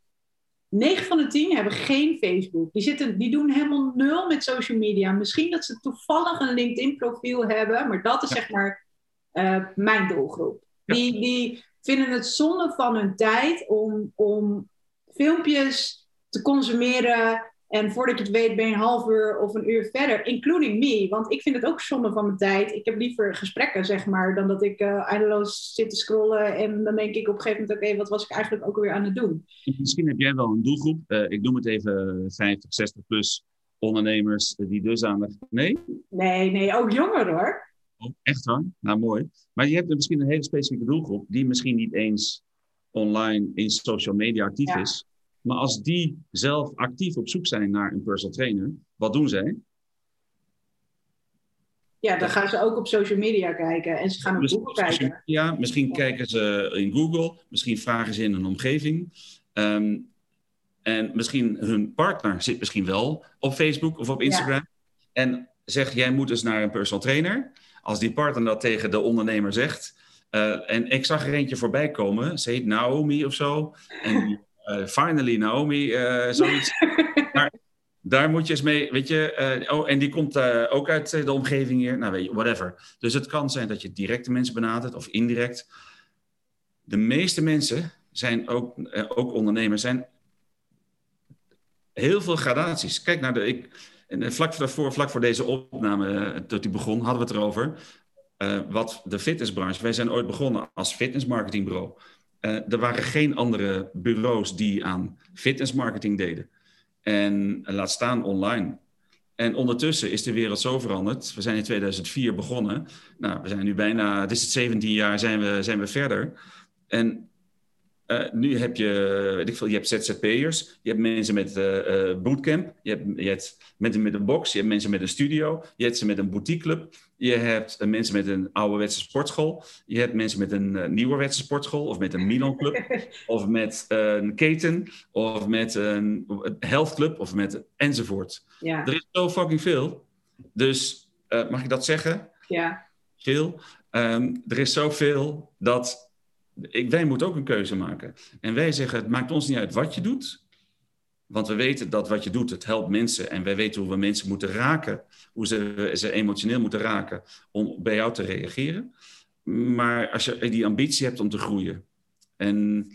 9 van de 10 hebben geen Facebook. Die, zitten, die doen helemaal nul met social media. Misschien dat ze toevallig een LinkedIn profiel hebben, maar dat is zeg maar uh, mijn doelgroep. Ja. Die, die vinden het zonde van hun tijd om, om filmpjes te consumeren. En voordat je het weet ben je een half uur of een uur verder, including me. Want ik vind het ook zonde van mijn tijd. Ik heb liever gesprekken, zeg maar, dan dat ik uh, eindeloos zit te scrollen. En dan denk ik op een gegeven moment, oké, wat was ik eigenlijk ook weer aan het doen? Misschien heb jij wel een doelgroep. Uh, ik noem het even 50, 60 plus ondernemers die dusdanig... Nee? Nee, nee, ook jonger hoor. Oh, echt waar? Nou, mooi. Maar je hebt misschien een hele specifieke doelgroep die misschien niet eens online in social media actief Ja. is. Maar als die zelf actief op zoek zijn naar een personal trainer, wat doen zij? Ja, dan gaan ze ook op social media kijken. En ze gaan op Google kijken. media, misschien kijken ze in Google, misschien vragen ze in een omgeving. Ehm, en misschien hun partner zit misschien wel op Facebook of op Instagram. En zegt, jij moet dus naar een personal trainer. Als die partner dat tegen de ondernemer zegt. eh, en ik zag er eentje voorbij komen. Ze heet Naomi of zo. En eh, finally Naomi, eh, zoiets. maar daar moet je eens mee, weet je. eh, oh, en die komt ook uit de omgeving hier. Nou, weet je, whatever. Dus het kan zijn dat je directe mensen benadert of indirect. De meeste mensen zijn ook, ook ondernemers, zijn heel veel gradaties. Kijk naar de. Ik, en vlak daarvoor, vlak voor deze opname, dat die begon, hadden we het erover. wat de fitnessbranche. Wij zijn ooit begonnen als fitnessmarketingbureau. Eh, er waren geen andere bureaus die aan fitnessmarketing deden. En eh, laat staan online. En ondertussen is de wereld zo veranderd. We zijn in 2004 begonnen. Nou, we zijn nu bijna, het is het 17 jaar, zijn we, zijn we verder. En eh, nu heb je, weet ik veel, je hebt ZZP'ers, je hebt mensen met bootcamp, je hebt, je mensen met een box, je hebt mensen met een studio, je hebt ze met een boutiqueclub, je hebt eh, mensen met een ouderwetse sportschool, je hebt mensen met een uh, nieuwerwetse sportschool of met een Milan club of met een keten of met een health club of met enzovoort. Ja, Er is zo fucking veel. Dus eh, mag ik dat zeggen? ja, Veel. Ehm, er is zoveel dat ik, wij moeten ook een keuze maken. En wij zeggen, het maakt ons niet uit wat je doet. Want we weten dat wat je doet, het helpt mensen. En wij weten hoe we mensen moeten raken. Hoe ze ze emotioneel moeten raken om bij jou te reageren. Maar als je die ambitie hebt om te groeien. En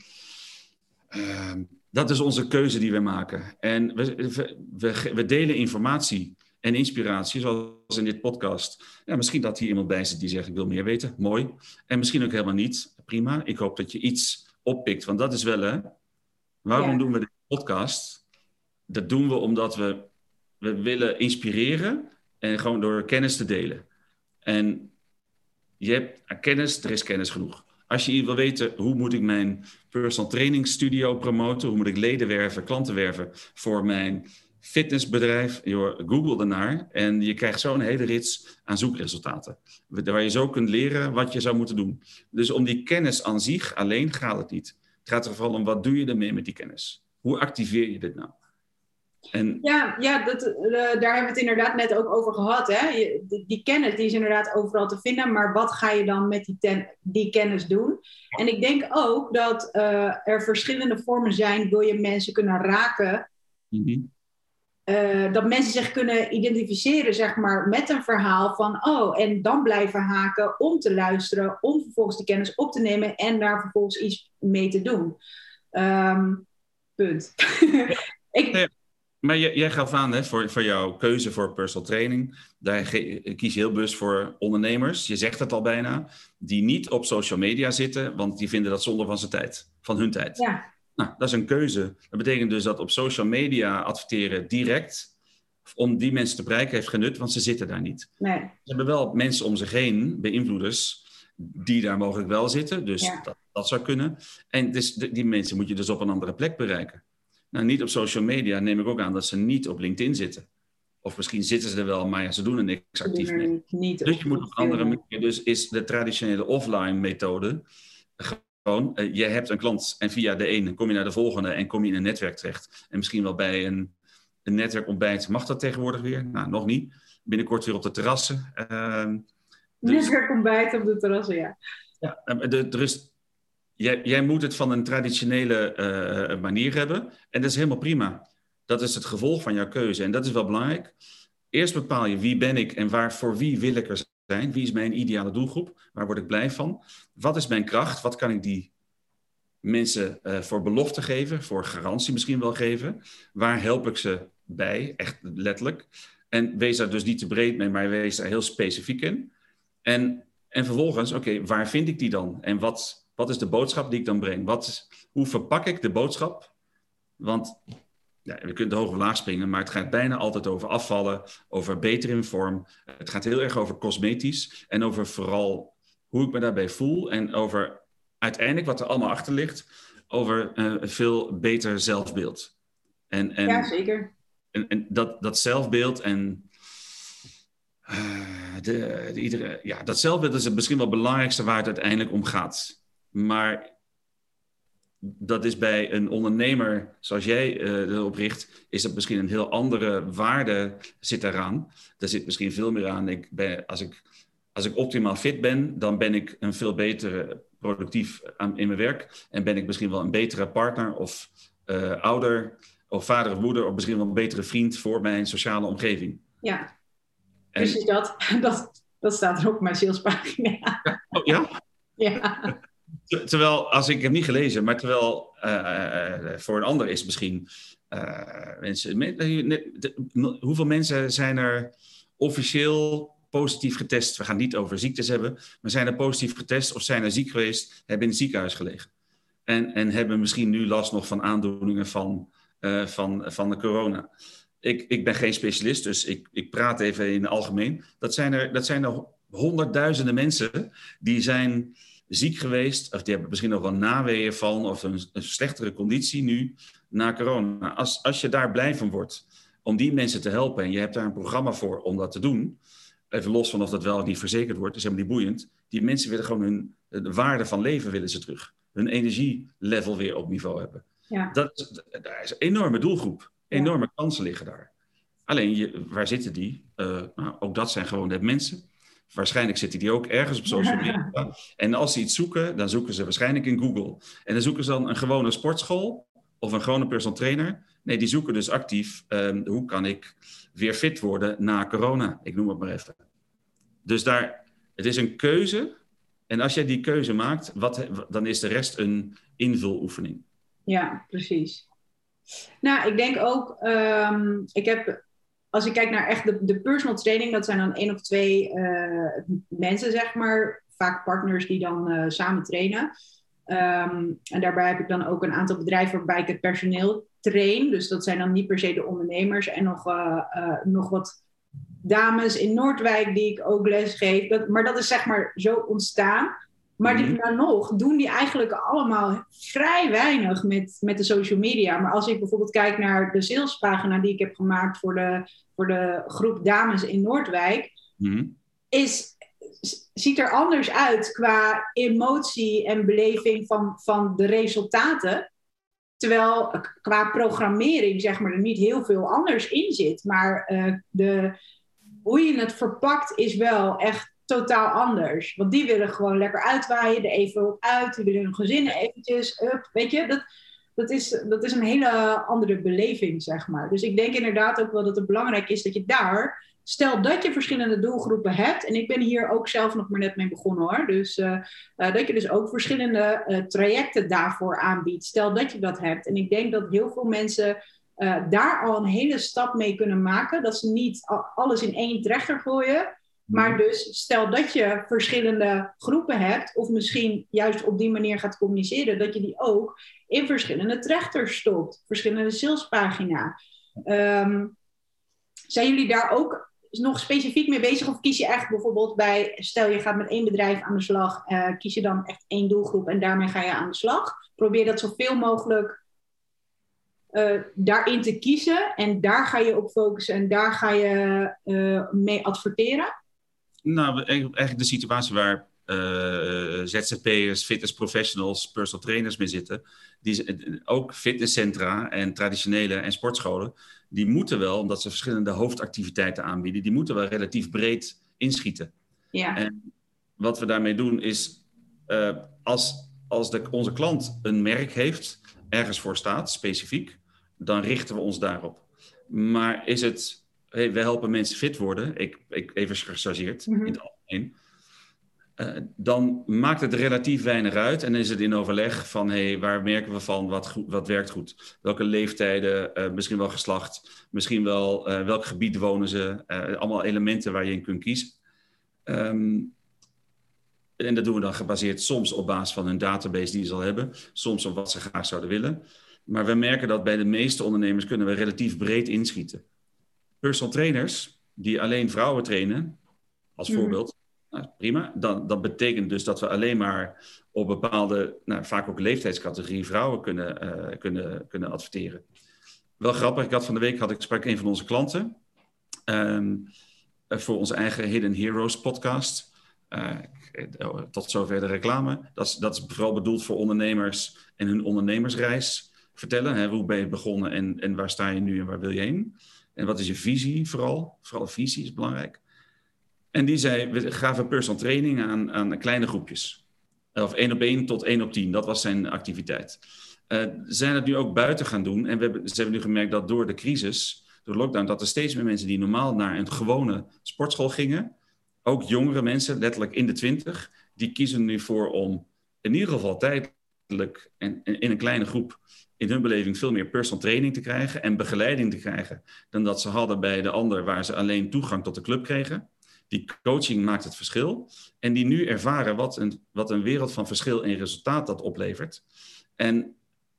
ehm, dat is onze keuze die we maken. En we, we, delen informatie en inspiratie, zoals in dit podcast. Ja, misschien dat hier iemand bij zit die zegt: Ik wil meer weten. Mooi. En misschien ook helemaal niet. Prima. Ik hoop dat je iets oppikt. Want dat is wel, hè? Waarom Ja. doen we deze podcast? Dat doen we omdat we, we willen inspireren en gewoon door kennis te delen. En je hebt kennis, er is kennis genoeg. Als je wil weten hoe moet ik mijn personal training studio promoten, hoe moet ik leden werven, klanten werven voor mijn fitnessbedrijf, google ernaar en je krijgt zo een hele rits aan zoekresultaten. Waar je zo kunt leren wat je zou moeten doen. Dus om die kennis aan zich alleen gaat het niet. Het gaat er vooral om wat doe je ermee met die kennis? Hoe activeer je dit nou? En ja, ja dat, eh, daar hebben we het inderdaad net ook over gehad. Hè? Je- die, die kennis die is inderdaad overal te vinden, maar wat ga je dan met die, ten- die kennis doen? En ik denk ook dat eh, er verschillende vormen zijn, wil je mensen kunnen raken, Mhm. eh, dat mensen zich kunnen identificeren, zeg maar, met een verhaal van, oh, en dan blijven haken om te luisteren, om vervolgens die kennis op te nemen en daar vervolgens iets mee te doen. Ehm, punt. ik, Ja. Maar jij, jij gaf aan hè, voor, voor jouw keuze voor personal training. Daar kies je heel bewust voor ondernemers. Je zegt het al bijna. Die niet op social media zitten, want die vinden dat zonde van zijn tijd. Van hun tijd. ja, Nou, dat is een keuze. Dat betekent dus dat op social media adverteren direct om die mensen te bereiken heeft genut, want ze zitten daar niet. Nee. Ze hebben wel mensen om zich heen, beïnvloeders, die daar mogelijk wel zitten. Dus dat, dat, zou kunnen. En dus, die mensen moet je dus op een andere plek bereiken. Nou, niet op social media neem ik ook aan dat ze niet op LinkedIn zitten. Of misschien zitten ze er wel, maar ja, ze doen er niks actief mee. Niet dus je moet op andere manier. Dus is de traditionele offline methode gewoon, uh, je hebt een klant en via de ene kom je naar de volgende en kom je in een netwerk terecht. En misschien wel bij een, een netwerkontbijt. Mag dat tegenwoordig weer? Nou, nog niet. Binnenkort weer op de terrassen. Uh, dus, netwerkontbijt op de terrassen, ja. Ja, de, er is Jij, moet het van een traditionele uh, manier hebben. En dat is helemaal prima. Dat is het gevolg van jouw keuze. En dat is wel belangrijk. Eerst bepaal je wie ben ik en waar, voor wie wil ik er zijn. Wie is mijn ideale doelgroep? Waar word ik blij van? Wat is mijn kracht? Wat kan ik die mensen uh, voor belofte geven? Voor garantie misschien wel geven? Waar help ik ze bij? Echt letterlijk. En wees daar dus niet te breed mee, maar wees daar heel specifiek in. En, en vervolgens, oké, waar vind ik die dan? En wat, wat is de boodschap die ik dan breng? Wat, hoe verpak ik de boodschap? Want ja, we kunnen hoog of laag springen, maar het gaat bijna altijd over afvallen, over beter in vorm. Het gaat heel erg over cosmetisch en over vooral hoe ik me daarbij voel en over uiteindelijk wat er allemaal achter ligt, over een uh, veel beter zelfbeeld. En, en, ja, zeker. En, en dat, dat zelfbeeld en uh, de, de, iedere, ja, dat zelfbeeld is het misschien wel het belangrijkste waar het uiteindelijk om gaat. Maar dat is bij een ondernemer zoals jij uh, erop richt, is dat misschien een heel andere waarde zit eraan. Er zit misschien veel meer aan. Ik ben, als, ik, als ik optimaal fit ben, dan ben ik een veel betere productief aan, in mijn werk. En ben ik misschien wel een betere partner of uh, ouder of vader of moeder of misschien wel een betere vriend voor mijn sociale omgeving. Ja, en, precies dat. dat. Dat staat er op mijn salespagina. Oh, ja? Ja. Terwijl, als ik heb niet gelezen, maar terwijl uh, voor een ander is misschien mensen. hoeveel mensen zijn er officieel positief getest? We gaan niet over ziektes hebben, maar zijn er positief getest of zijn er ziek geweest, hebben in het ziekenhuis gelegen? En, en hebben misschien nu last nog van aandoeningen van, van, van de corona. Ik, ik ben geen specialist, dus ik, ik praat even in het algemeen. Dat zijn er, dat zijn er honderdduizenden mensen die zijn ziek geweest, of die hebben misschien nog wel naweeën van, of een, een, slechtere conditie nu na corona. Als, als je daar blij van wordt om die mensen te helpen en je hebt daar een programma voor om dat te doen, even los van of dat wel of niet verzekerd wordt, is helemaal niet boeiend. Die mensen willen gewoon hun de waarde van leven willen ze terug. Hun energielevel weer op niveau hebben. Ja. Dat, daar is een enorme doelgroep. Enorme kansen liggen daar. Alleen, je, waar zitten die? Uh, nou, ook dat zijn gewoon net mensen. Waarschijnlijk zitten die ook ergens op social media. En als ze iets zoeken, dan zoeken ze waarschijnlijk in Google. En dan zoeken ze dan een gewone sportschool of een gewone personal trainer. Nee, die zoeken dus actief um, hoe kan ik weer fit worden na corona. Ik noem het maar even. Dus daar, het is een keuze. En als jij die keuze maakt, wat, dan is de rest een invuloefening. Ja, precies. Nou, ik denk ook, um, ik heb als ik kijk naar echt de, de personal training, dat zijn dan één of twee uh, mensen, zeg maar. Vaak partners die dan uh, samen trainen. Um, en daarbij heb ik dan ook een aantal bedrijven waarbij ik het personeel train. Dus dat zijn dan niet per se de ondernemers. En nog, uh, nog wat dames in Noordwijk die ik ook les geef. Dat, maar dat is zeg maar zo ontstaan. Maar die, dan mhm. nog doen die eigenlijk allemaal vrij weinig met, met de social media. Maar als ik bijvoorbeeld kijk naar de salespagina die ik heb gemaakt voor de, voor de groep dames in Noordwijk, mhm. is, ziet er anders uit qua emotie en beleving van, van de resultaten. Terwijl qua programmering zeg maar, er niet heel veel anders in zit. Maar uh, de, hoe je het verpakt is wel echt totaal anders. Want die willen gewoon lekker uitwaaien, er even op uit, die willen hun gezinnen eventjes, up, weet je, dat, dat, is, dat is een hele andere beleving, zeg maar. Dus ik denk inderdaad ook wel dat het belangrijk is dat je daar, stel dat je verschillende doelgroepen hebt, en ik ben hier ook zelf nog maar net mee begonnen hoor, dus uh, uh, dat je dus ook verschillende uh, trajecten daarvoor aanbiedt, stel dat je dat hebt. En ik denk dat heel veel mensen daar al een hele stap mee kunnen maken, dat ze niet alles in één trechter gooien, Maar dus stel dat je verschillende groepen hebt, of misschien juist op die manier gaat communiceren, dat je die ook in verschillende trechters stopt, verschillende salespagina. Um, zijn jullie daar ook nog specifiek mee bezig? Of kies je echt bijvoorbeeld bij, stel je gaat met één bedrijf aan de slag, uh, kies je dan echt één doelgroep en daarmee ga je aan de slag? Probeer dat zoveel mogelijk uh, daarin te kiezen en daar ga je op focussen en daar ga je uh, mee adverteren? Nou, eigenlijk de situatie waar uh, ZZP'ers, fitness professionals, personal trainers mee zitten. Die, ook fitnesscentra en traditionele en sportscholen, die moeten wel, omdat ze verschillende hoofdactiviteiten aanbieden, die moeten wel relatief breed inschieten. Ja. En wat we daarmee doen is, uh, als, als de, onze klant een merk heeft, ergens voor staat, specifiek, dan richten we ons daarop. Maar is het, hey, we helpen mensen fit worden, ik, ik even gechargeerd mm -hmm. in het algemeen uh, dan maakt het relatief weinig uit en is het in overleg van hey, waar merken we van, wat, goed, wat werkt goed? Welke leeftijden, uh, misschien wel geslacht, misschien wel uh, welk gebied wonen ze, allemaal elementen waar je in kunt kiezen. Um, en dat doen we dan gebaseerd soms op basis van hun database die ze al hebben, soms op wat ze graag zouden willen. Maar we merken dat bij de meeste ondernemers kunnen we relatief breed inschieten. Personal trainers die alleen vrouwen trainen, als mm. voorbeeld, nou, prima. Dan, dat betekent dus dat we alleen maar op bepaalde, nou, vaak ook leeftijdscategorie vrouwen kunnen, uh, kunnen, kunnen adverteren. Wel grappig, ik had van de week had ik sprak een van onze klanten um, voor onze eigen Hidden Heroes podcast. Uh, tot zover de reclame. Dat is, dat is vooral bedoeld voor ondernemers en hun ondernemersreis vertellen. Hè, hoe ben je begonnen en, en waar sta je nu en waar wil je heen? En wat is je visie vooral? Vooral visie is belangrijk. En die zei, we gaven personal training aan, aan kleine groepjes. Of één op één tot één op tien, dat was zijn activiteit. Uh, zijn het nu ook buiten gaan doen. En we hebben, ze hebben nu gemerkt dat door de crisis, door de lockdown, dat er steeds meer mensen die normaal naar een gewone sportschool gingen, ook jongere mensen, letterlijk in de twintig, die kiezen nu voor om in ieder geval tijdelijk en, en in een kleine groep in hun beleving veel meer personal training te krijgen en begeleiding te krijgen dan dat ze hadden bij de ander waar ze alleen toegang tot de club kregen. Die coaching maakt het verschil. En die nu ervaren wat een, wat een wereld van verschil in resultaat dat oplevert. En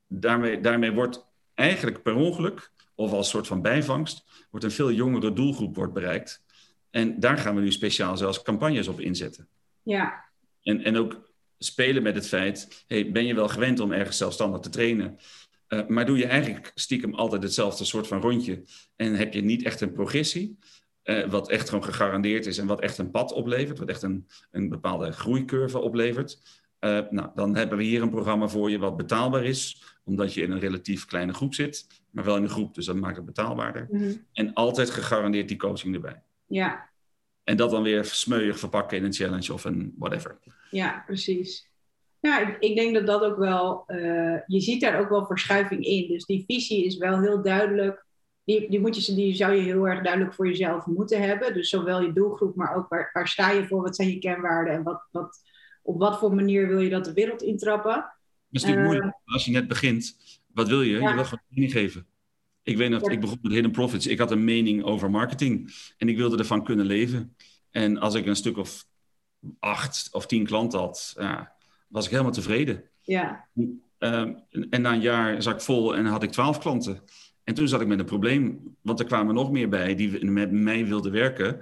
daarmee, daarmee wordt eigenlijk per ongeluk, of als soort van bijvangst, wordt een veel jongere doelgroep wordt bereikt. En daar gaan we nu speciaal zelfs campagnes op inzetten. Ja. En, en ook spelen met het feit, hey, ben je wel gewend om ergens zelfstandig te trainen? Uh, maar doe je eigenlijk stiekem altijd hetzelfde soort van rondje en heb je niet echt een progressie? Uh, wat echt gewoon gegarandeerd is en wat echt een pad oplevert, wat echt een, een bepaalde groeicurve oplevert. Uh, nou, dan hebben we hier een programma voor je wat betaalbaar is, omdat je in een relatief kleine groep zit, maar wel in een groep, dus dat maakt het betaalbaarder. Mm -hmm. En altijd gegarandeerd die coaching erbij. Ja. En dat dan weer smeuig verpakken in een challenge of een whatever. Ja, precies. Nou, ik, ik denk dat dat ook wel, uh, je ziet daar ook wel verschuiving in. Dus die visie is wel heel duidelijk die, die, moet je, die zou je heel erg duidelijk voor jezelf moeten hebben. Dus zowel je doelgroep, maar ook waar, waar sta je voor, wat zijn je kenwaarden en wat, wat, op wat voor manier wil je dat de wereld intrappen. Dat is natuurlijk uh, moeilijk als je net begint. Wat wil je? Ja. Je wil gewoon mening geven. Ik weet nog, ja. ik begon met Hidden Profits. Ik had een mening over marketing en ik wilde ervan kunnen leven. En als ik een stuk of acht of tien klanten had, ja, was ik helemaal tevreden. Ja. Um, en na een jaar zat ik vol en had ik twaalf klanten. En toen zat ik met een probleem, want er kwamen nog meer bij die met mij wilden werken.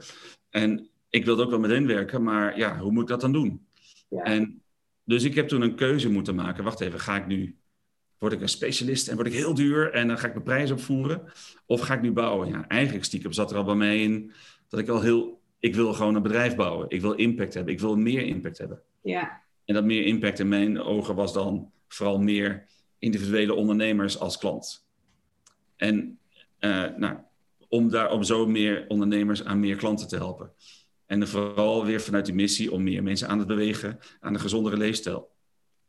En ik wilde ook wel met hen werken, maar ja, hoe moet ik dat dan doen? Ja. En dus ik heb toen een keuze moeten maken. Wacht even, ga ik nu, word ik een specialist en word ik heel duur en dan ga ik mijn prijs opvoeren? Of ga ik nu bouwen? Ja, eigenlijk stiekem zat er al bij mij in dat ik al heel, ik wil gewoon een bedrijf bouwen. Ik wil impact hebben, ik wil meer impact hebben. Ja. En dat meer impact in mijn ogen was dan vooral meer individuele ondernemers als klant. En uh, nou, om, daar, om zo meer ondernemers aan meer klanten te helpen. En vooral weer vanuit die missie om meer mensen aan het bewegen aan een gezondere leefstijl.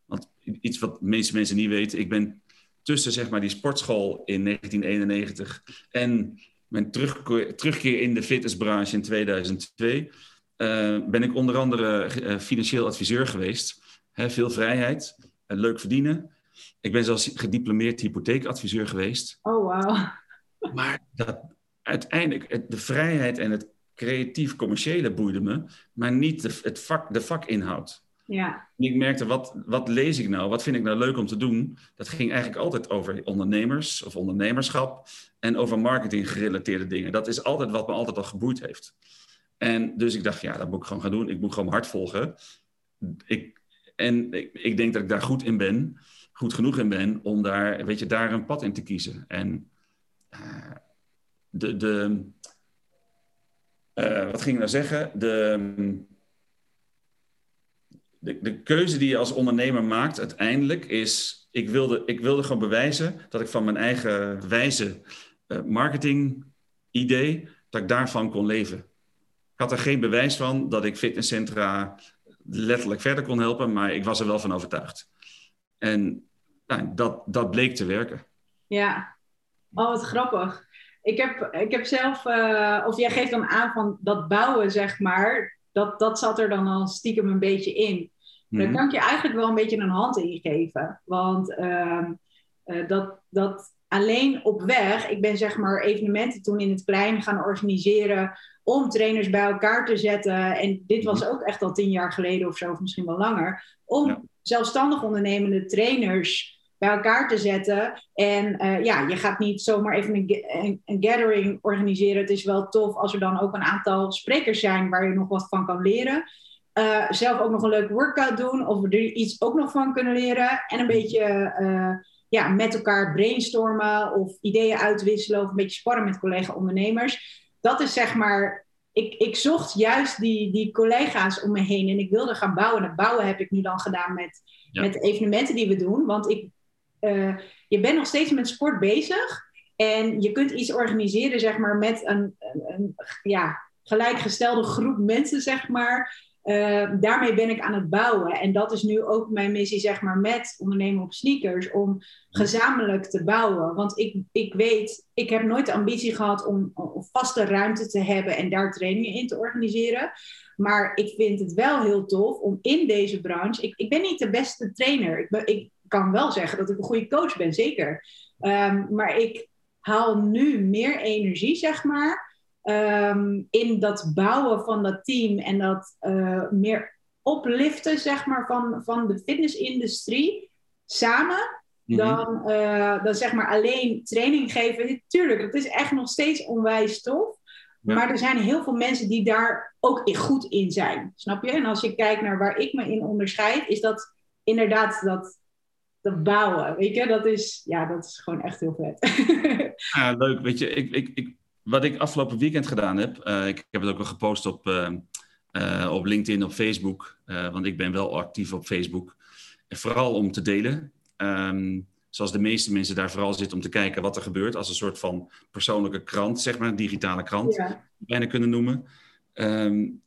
Want iets wat de meeste mensen niet weten, ik ben tussen zeg maar, die sportschool in 1991 en mijn terugkeer, terugkeer in de fitnessbranche in 2002, uh, ben ik onder andere uh, financieel adviseur geweest. He, veel vrijheid, leuk verdienen. Ik ben zelfs gediplomeerd hypotheekadviseur geweest. Oh, wauw. Maar dat, uiteindelijk, de vrijheid en het creatief commerciële boeide me, maar niet de, het vak, de vakinhoud. Ja. ik merkte, wat, wat lees ik nou? Wat vind ik nou leuk om te doen? Dat ging eigenlijk altijd over ondernemers of ondernemerschap en over marketing gerelateerde dingen. Dat is altijd wat me altijd al geboeid heeft. En dus ik dacht, ja, dat moet ik gewoon gaan doen. Ik moet gewoon hard volgen. Ik, en ik, ik denk dat ik daar goed in ben, goed genoeg in ben, om daar, weet je, daar een pad in te kiezen. En uh, de, de uh, wat ging ik nou zeggen? De, de, de keuze die je als ondernemer maakt uiteindelijk is, ik wilde, ik wilde gewoon bewijzen dat ik van mijn eigen wijze uh, marketing idee, dat ik daarvan kon leven. Ik had er geen bewijs van dat ik fitnesscentra letterlijk verder kon helpen, maar ik was er wel van overtuigd. En nou, dat, dat bleek te werken. Ja, oh wat grappig. Ik heb, ik heb zelf, uh, of jij geeft dan aan van dat bouwen, zeg maar, dat, dat zat er dan al stiekem een beetje in. Mm-hmm. Daar kan ik je eigenlijk wel een beetje een hand in geven. Want uh, uh, dat, dat alleen op weg, ik ben zeg maar evenementen toen in het klein gaan organiseren om trainers bij elkaar te zetten. En dit was ook echt al tien jaar geleden of zo, of misschien wel langer. Om ja. zelfstandig ondernemende trainers bij elkaar te zetten. En uh, ja, je gaat niet zomaar even een, gathering organiseren. Het is wel tof als er dan ook een aantal sprekers zijn waar je nog wat van kan leren. Uh, zelf ook nog een leuke workout doen, of we er iets ook nog van kunnen leren. En een beetje uh, ja, met elkaar brainstormen of ideeën uitwisselen of een beetje sparren met collega-ondernemers. Dat is zeg maar ik, ik, zocht juist die, die collega's om me heen en ik wilde gaan bouwen. En het bouwen heb ik nu dan gedaan met, ja. met de evenementen die we doen. Want ik, uh, je bent nog steeds met sport bezig. En je kunt iets organiseren, zeg maar, met een, een, ja, gelijkgestelde groep mensen, zeg maar. Uh, daarmee ben ik aan het bouwen. En dat is nu ook mijn missie, zeg maar, met ondernemen op sneakers, om gezamenlijk te bouwen. Want ik, ik weet, ik heb nooit de ambitie gehad om, om vaste ruimte te hebben en daar trainingen in te organiseren. Maar ik vind het wel heel tof om in deze branche. Ik, ik ben niet de beste trainer. Ik, ik kan wel zeggen dat ik een goede coach ben, zeker. Um, maar ik haal nu meer energie, zeg maar. Um, in dat bouwen van dat team en dat uh, meer opliften, zeg maar, van, van de fitnessindustrie samen. Mm-hmm. Dan, uh, dan zeg maar alleen training geven. Tuurlijk, dat is echt nog steeds onwijs tof. Ja. Maar er zijn heel veel mensen die daar ook goed in zijn. Snap je? En als je kijkt naar waar ik me in onderscheid, is dat inderdaad dat bouwen. Weet je, dat is, ja, dat is gewoon echt heel vet. ja, leuk. Weet je, ik, ik, ik, wat ik afgelopen weekend gedaan heb, uh, ik heb het ook al gepost op, uh, uh, op LinkedIn, op Facebook, want ik ben wel actief op Facebook. En vooral om te delen. Um, zoals de meeste mensen daar vooral zitten om te kijken wat er gebeurt. Als een soort van persoonlijke krant, zeg maar, een digitale krant, ja. bijna kunnen noemen. Um,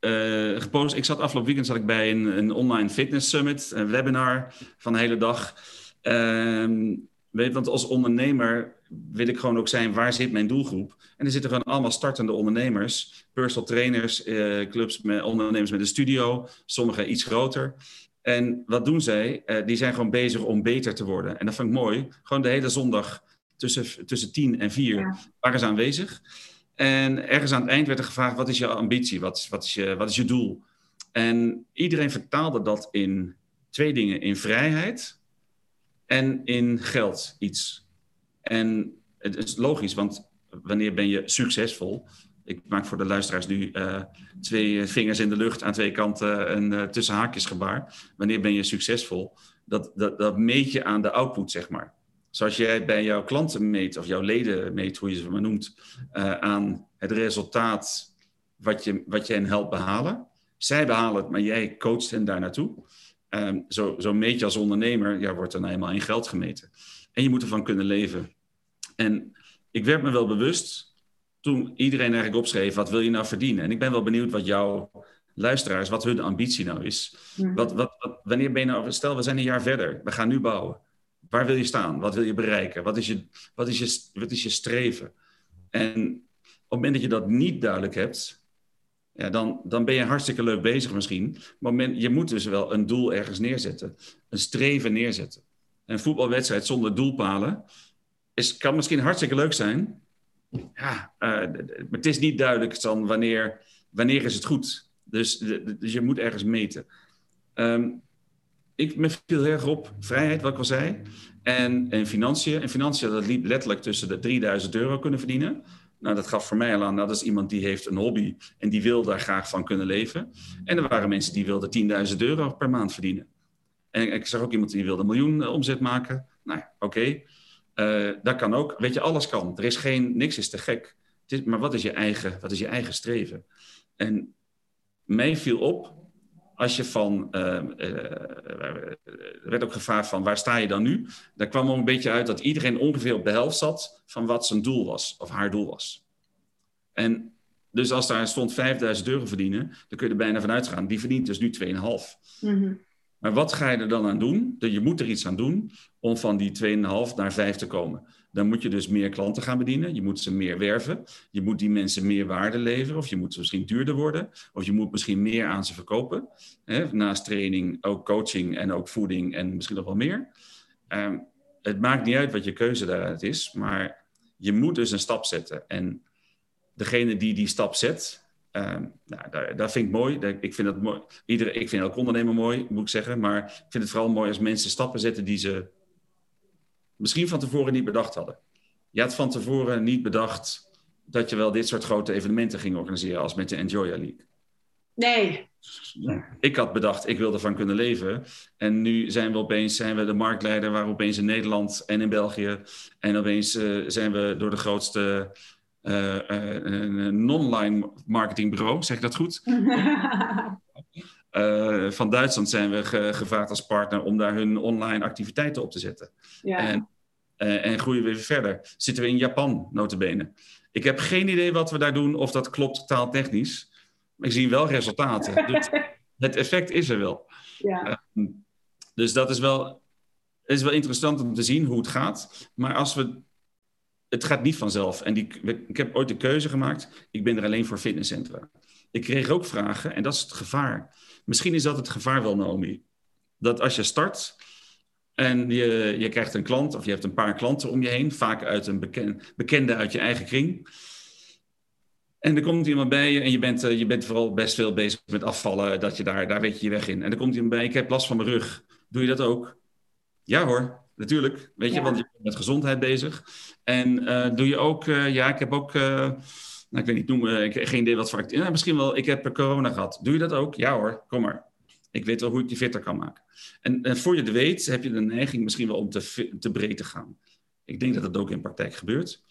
uh, gepost. Ik zat afgelopen weekend zat ik bij een, een online fitness summit, een webinar van de hele dag. Um, weet, want als ondernemer wil ik gewoon ook zijn, waar zit mijn doelgroep? En er zitten gewoon allemaal startende ondernemers, personal trainers, uh, clubs, met, ondernemers met een studio, sommigen iets groter. En wat doen zij? Uh, die zijn gewoon bezig om beter te worden. En dat vind ik mooi. Gewoon de hele zondag tussen, tussen tien en vier ja. waren ze aanwezig. En ergens aan het eind werd er gevraagd: wat is je ambitie? Wat, wat, is, je, wat is je doel? En iedereen vertaalde dat in twee dingen: in vrijheid en in geld iets. En het is logisch, want wanneer ben je succesvol? Ik maak voor de luisteraars nu uh, twee vingers in de lucht aan twee kanten een uh, tussen gebaar. Wanneer ben je succesvol? Dat, dat, dat meet je aan de output, zeg maar. Zoals jij bij jouw klanten meet, of jouw leden meet, hoe je ze maar noemt, uh, aan het resultaat wat je, wat je hen helpt behalen. Zij behalen het, maar jij coacht hen daar naartoe. Um, zo, zo meet je als ondernemer, ja, wordt er nou eenmaal in geld gemeten. En je moet ervan kunnen leven. En ik werd me wel bewust toen iedereen eigenlijk opschreef, wat wil je nou verdienen? En ik ben wel benieuwd wat jouw luisteraars, wat hun ambitie nou is. Ja. Wat, wat, wat, wanneer ben je nou, stel we zijn een jaar verder, we gaan nu bouwen. Waar wil je staan? Wat wil je bereiken? Wat is je, wat is je, wat is je streven? En op het moment dat je dat niet duidelijk hebt, ja, dan, dan ben je hartstikke leuk bezig misschien. Maar je moet dus wel een doel ergens neerzetten. Een streven neerzetten. Een voetbalwedstrijd zonder doelpalen is, kan misschien hartstikke leuk zijn. ja, uh, het is niet duidelijk dan wanneer, wanneer is het goed. Dus, dus je moet ergens meten. Um, ik viel erg op vrijheid, wat ik al zei. En, en financiën. En financiën, dat liep letterlijk tussen de 3000 euro kunnen verdienen. Nou, dat gaf voor mij al aan, dat is iemand die heeft een hobby en die wil daar graag van kunnen leven. En er waren mensen die wilden 10.000 euro per maand verdienen. En ik zag ook iemand die wilde een miljoen eh, omzet maken. Nou ja, oké. Eh, dat kan ook. Weet je, alles kan. Er is geen, niks is te gek. Het is, maar wat is, je eigen, wat is je eigen streven? En mij viel op, als je van, er werd ook gevraagd van waar sta je dan nu? Daar kwam ook een beetje uit dat iedereen ongeveer op de helft zat van wat zijn doel was, of haar doel was. En dus als daar stond 5000 euro verdienen, dan kun je er bijna van uitgaan. Die verdient dus nu 2,5. Mm Maar wat ga je er dan aan doen? Je moet er iets aan doen om van die 2,5 naar 5 te komen. Dan moet je dus meer klanten gaan bedienen. Je moet ze meer werven. Je moet die mensen meer waarde leveren. Of je moet ze misschien duurder worden. Of je moet misschien meer aan ze verkopen. Hè? Naast training ook coaching en ook voeding en misschien nog wel meer. Um, het maakt niet uit wat je keuze daaruit is. Maar je moet dus een stap zetten. En degene die die stap zet, Um, nou, dat, dat, vind ik mooi. Ik vind, dat mooi. Iedere, ik vind elk ondernemer mooi, moet ik zeggen. Maar ik vind het vooral mooi als mensen stappen zetten die ze misschien van tevoren niet bedacht hadden. Je had van tevoren niet bedacht dat je wel dit soort grote evenementen ging organiseren als met de Enjoya League. Nee. Ik had bedacht, ik wil ervan kunnen leven. En nu zijn we opeens zijn we de marktleider, waar opeens in Nederland en in België. En opeens uh, zijn we door de grootste uh, uh, non-line marketingbureau, zeg ik dat goed? Uh, van Duitsland zijn we ge gevraagd als partner om daar hun online activiteiten op te zetten. Ja. En, uh, en groeien we weer verder. Zitten we in Japan, notabene. Ik heb geen idee wat we daar doen, of dat klopt taaltechnisch. Maar ik zie wel resultaten. dus het effect is er wel. Ja. Uh, dus dat is wel, is wel interessant om te zien hoe het gaat. Maar als we het gaat niet vanzelf. En die, ik heb ooit de keuze gemaakt. Ik ben er alleen voor fitnesscentra. Ik kreeg ook vragen en dat is het gevaar. Misschien is dat het gevaar wel, Naomi. Dat als je start en je, je krijgt een klant of je hebt een paar klanten om je heen, vaak uit een beken, bekende uit je eigen kring. En er komt iemand bij je en je bent, eh, je bent vooral best veel bezig met afvallen, dat je daar, daar weet je je weg in. En er komt iemand bij, ik heb last van mijn rug. Doe je dat ook? Ja hoor, natuurlijk. Weet je, want je bent met gezondheid bezig. En uh, doe je ook, uh, ja, ik heb ook nou, ik weet niet, noem, ik heb geen idee wat vaak. Ja, misschien wel, ik heb corona gehad. Doe je dat ook? Ja hoor, kom maar. Ik weet wel hoe ik je fitter kan maken. En, en voor je het weet, heb je de neiging misschien wel om te, te breed te gaan. Ik denk dat dat ook in praktijk gebeurt.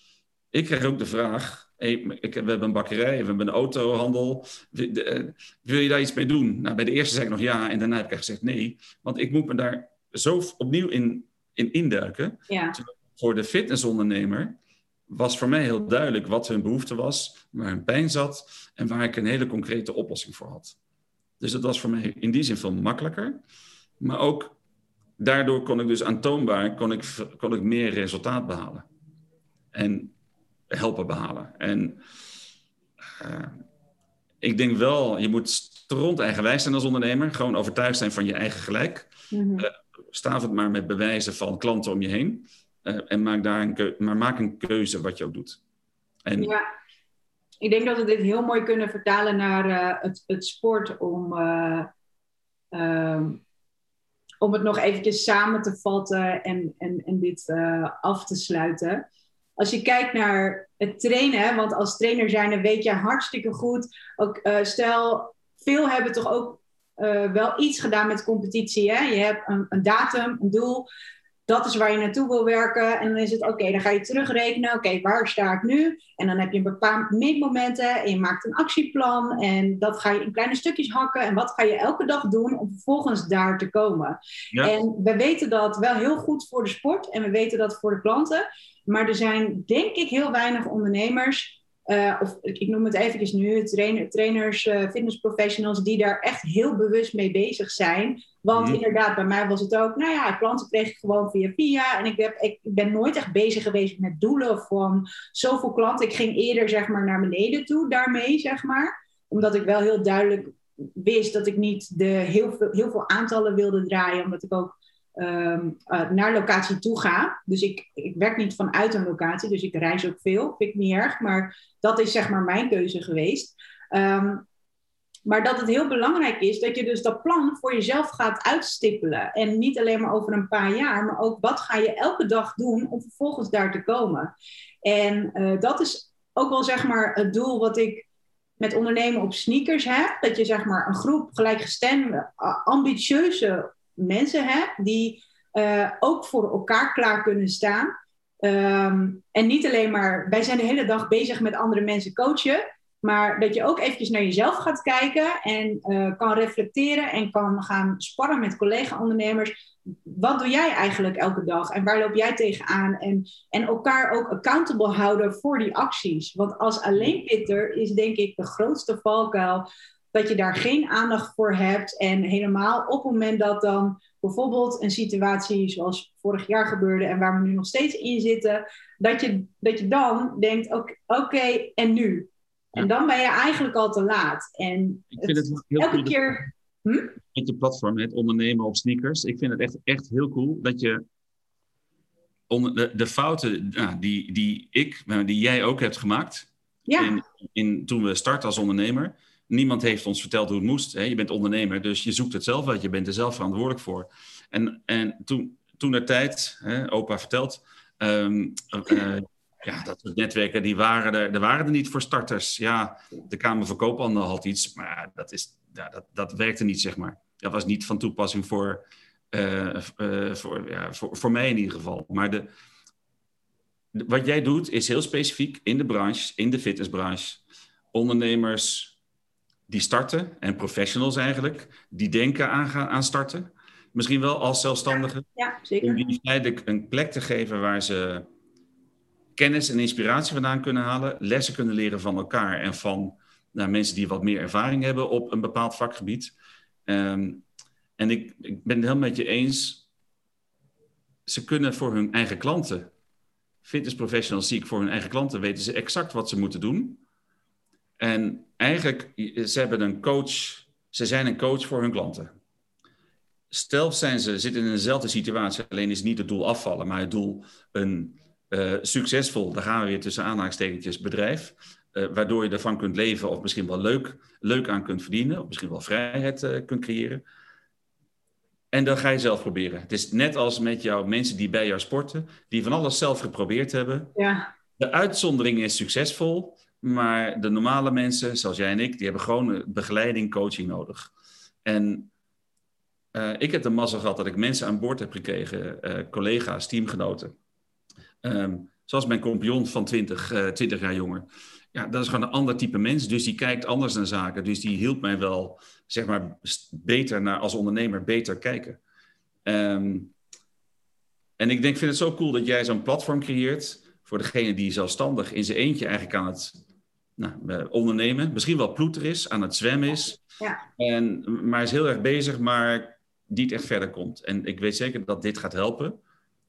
Ik krijg ook de vraag: hey, ik, we hebben een bakkerij, we hebben een autohandel. Eh, wil je daar iets mee doen? Nou, bij de eerste zei ik nog ja, en daarna heb ik gezegd nee. Want ik moet me daar zo opnieuw in, in induiken. Ja. Voor de fitnessondernemer was voor mij heel duidelijk wat hun behoefte was, waar hun pijn zat en waar ik een hele concrete oplossing voor had. Dus dat was voor mij in die zin veel makkelijker. Maar ook daardoor kon ik dus aantoonbaar kon ik, kon ik meer resultaat behalen. En helpen behalen. En uh, ik denk wel, je moet stront eigenwijs zijn als ondernemer. Gewoon overtuigd zijn van je eigen gelijk. Mm -hmm. uh, staaf het maar met bewijzen van klanten om je heen. Uh, en maak daar een maar maak een keuze wat je ook doet. En... Ja, ik denk dat we dit heel mooi kunnen vertalen naar uh, het, het, sport om, uh, um, om het nog eventjes samen te vatten en, en, en dit af te sluiten. Als je kijkt naar het trainen, want als trainer zijn, dan weet je hartstikke goed. Ook, stel, veel hebben toch ook wel iets gedaan met competitie. Hè? Je hebt een, een datum, een doel dat is waar je naartoe wil werken. En dan is het oké, dan ga je terugrekenen. Oké, waar sta ik nu? En dan heb je een bepaald meetmomenten en je maakt een actieplan. En dat ga je in kleine stukjes hakken. En wat ga je elke dag doen om vervolgens daar te komen? Ja. En we weten dat wel heel goed voor de sport en we weten dat voor de klanten. Maar er zijn denk ik heel weinig ondernemers uh, of ik noem het eventjes nu, trainer, trainers, uh, fitnessprofessionals die daar echt heel bewust mee bezig zijn. Want mhm. inderdaad, bij mij was het ook, nou ja, klanten kreeg ik gewoon via via. En ik, heb, ik ben nooit echt bezig geweest met doelen van zoveel klanten. Ik ging eerder zeg maar naar beneden toe daarmee, zeg maar. Omdat ik wel heel duidelijk wist dat ik niet de heel veel, heel veel aantallen wilde draaien. Omdat ik ook ehm, eh, naar locatie toe ga. Dus ik, ik werk niet vanuit een locatie, dus ik reis ook veel. Vind ik niet erg, maar dat is zeg maar mijn keuze geweest. Ehm, maar dat het heel belangrijk is dat je dus dat plan voor jezelf gaat uitstippelen. En niet alleen maar over een paar jaar, maar ook wat ga je elke dag doen om vervolgens daar te komen. En uh, dat is ook wel zeg maar het doel wat ik met ondernemen op sneakers heb. Dat je zeg maar een groep gelijkgestemde, ambitieuze mensen hebt die uh, ook voor elkaar klaar kunnen staan. Um, en niet alleen maar, wij zijn de hele dag bezig met andere mensen coachen. Maar dat je ook eventjes naar jezelf gaat kijken en uh, kan reflecteren en kan gaan sparren met collega-ondernemers. Wat doe jij eigenlijk elke dag en waar loop jij tegenaan? En, en elkaar ook accountable houden voor die acties. Want als alleen Pitter is denk ik de grootste valkuil dat je daar geen aandacht voor hebt. En helemaal op het moment dat dan bijvoorbeeld een situatie zoals vorig jaar gebeurde en waar we nu nog steeds in zitten, dat je, dat je dan denkt: oké, en nu? En dan ben je eigenlijk al te laat. En ik vind het, heel elke keer. Hm? Met je platform, het ondernemen op sneakers. Ik vind het echt, echt heel cool dat je de, de fouten nou, die, die ik, die jij ook hebt gemaakt. Ja. In, in, toen we startten als ondernemer. Niemand heeft ons verteld hoe het moest. Hè? Je bent ondernemer, dus je zoekt het zelf uit. Je bent er zelf verantwoordelijk voor. En, en toen, toen de tijd, hè, opa vertelt, um, uh, ja, dat soort netwerken, die waren er, er waren er niet voor starters. Ja, de Kamer van Koophandel had iets, maar dat, is, ja, dat, dat werkte niet, zeg maar. Dat was niet van toepassing voor, uh, uh, voor, ja, voor, voor mij in ieder geval. Maar de, wat jij doet is heel specifiek in de branche, in de fitnessbranche. Ondernemers die starten en professionals eigenlijk, die denken aan, aan starten. Misschien wel als zelfstandigen. Ja, zeker. Om die feitelijk een plek te geven waar ze kennis en inspiratie vandaan kunnen halen, lessen kunnen leren van elkaar en van nou, mensen die wat meer ervaring hebben op een bepaald vakgebied. Ehm, en ik, ik ben het helemaal met je eens. Ze kunnen voor hun eigen klanten, fitness professionals zie ik voor hun eigen klanten, weten ze exact wat ze moeten doen. En eigenlijk, ze hebben een coach, ze zijn een coach voor hun klanten. Stel, zijn ze zitten in dezelfde situatie, alleen is niet het doel afvallen, maar het doel een uh, succesvol, daar gaan we weer tussen aanhalingstekentjes, bedrijf. Uh, waardoor je ervan kunt leven of misschien wel leuk, leuk aan kunt verdienen. Of misschien wel vrijheid uh, kunt creëren. En dan ga je zelf proberen. Het is net als met jouw mensen die bij jou sporten, die van alles zelf geprobeerd hebben. Ja. De uitzondering is succesvol, maar de normale mensen, zoals jij en ik, die hebben gewoon begeleiding, coaching nodig. En ik heb de mazzel gehad dat ik mensen aan boord heb gekregen, collega's, teamgenoten, Um, zoals mijn compagnon van 20, uh, 20 jaar jonger. Ja, dat is gewoon een ander type mens. Dus die kijkt anders naar zaken. Dus die hielp mij wel, zeg maar, beter naar, als ondernemer beter kijken. Um, en ik denk, vind het zo cool dat jij zo'n platform creëert voor degene die zelfstandig in zijn eentje eigenlijk aan het nou, eh, ondernemen, misschien wel ploeter is, aan het zwemmen is. Ja. En, maar is heel erg bezig, maar niet echt verder komt. En ik weet zeker dat dit gaat helpen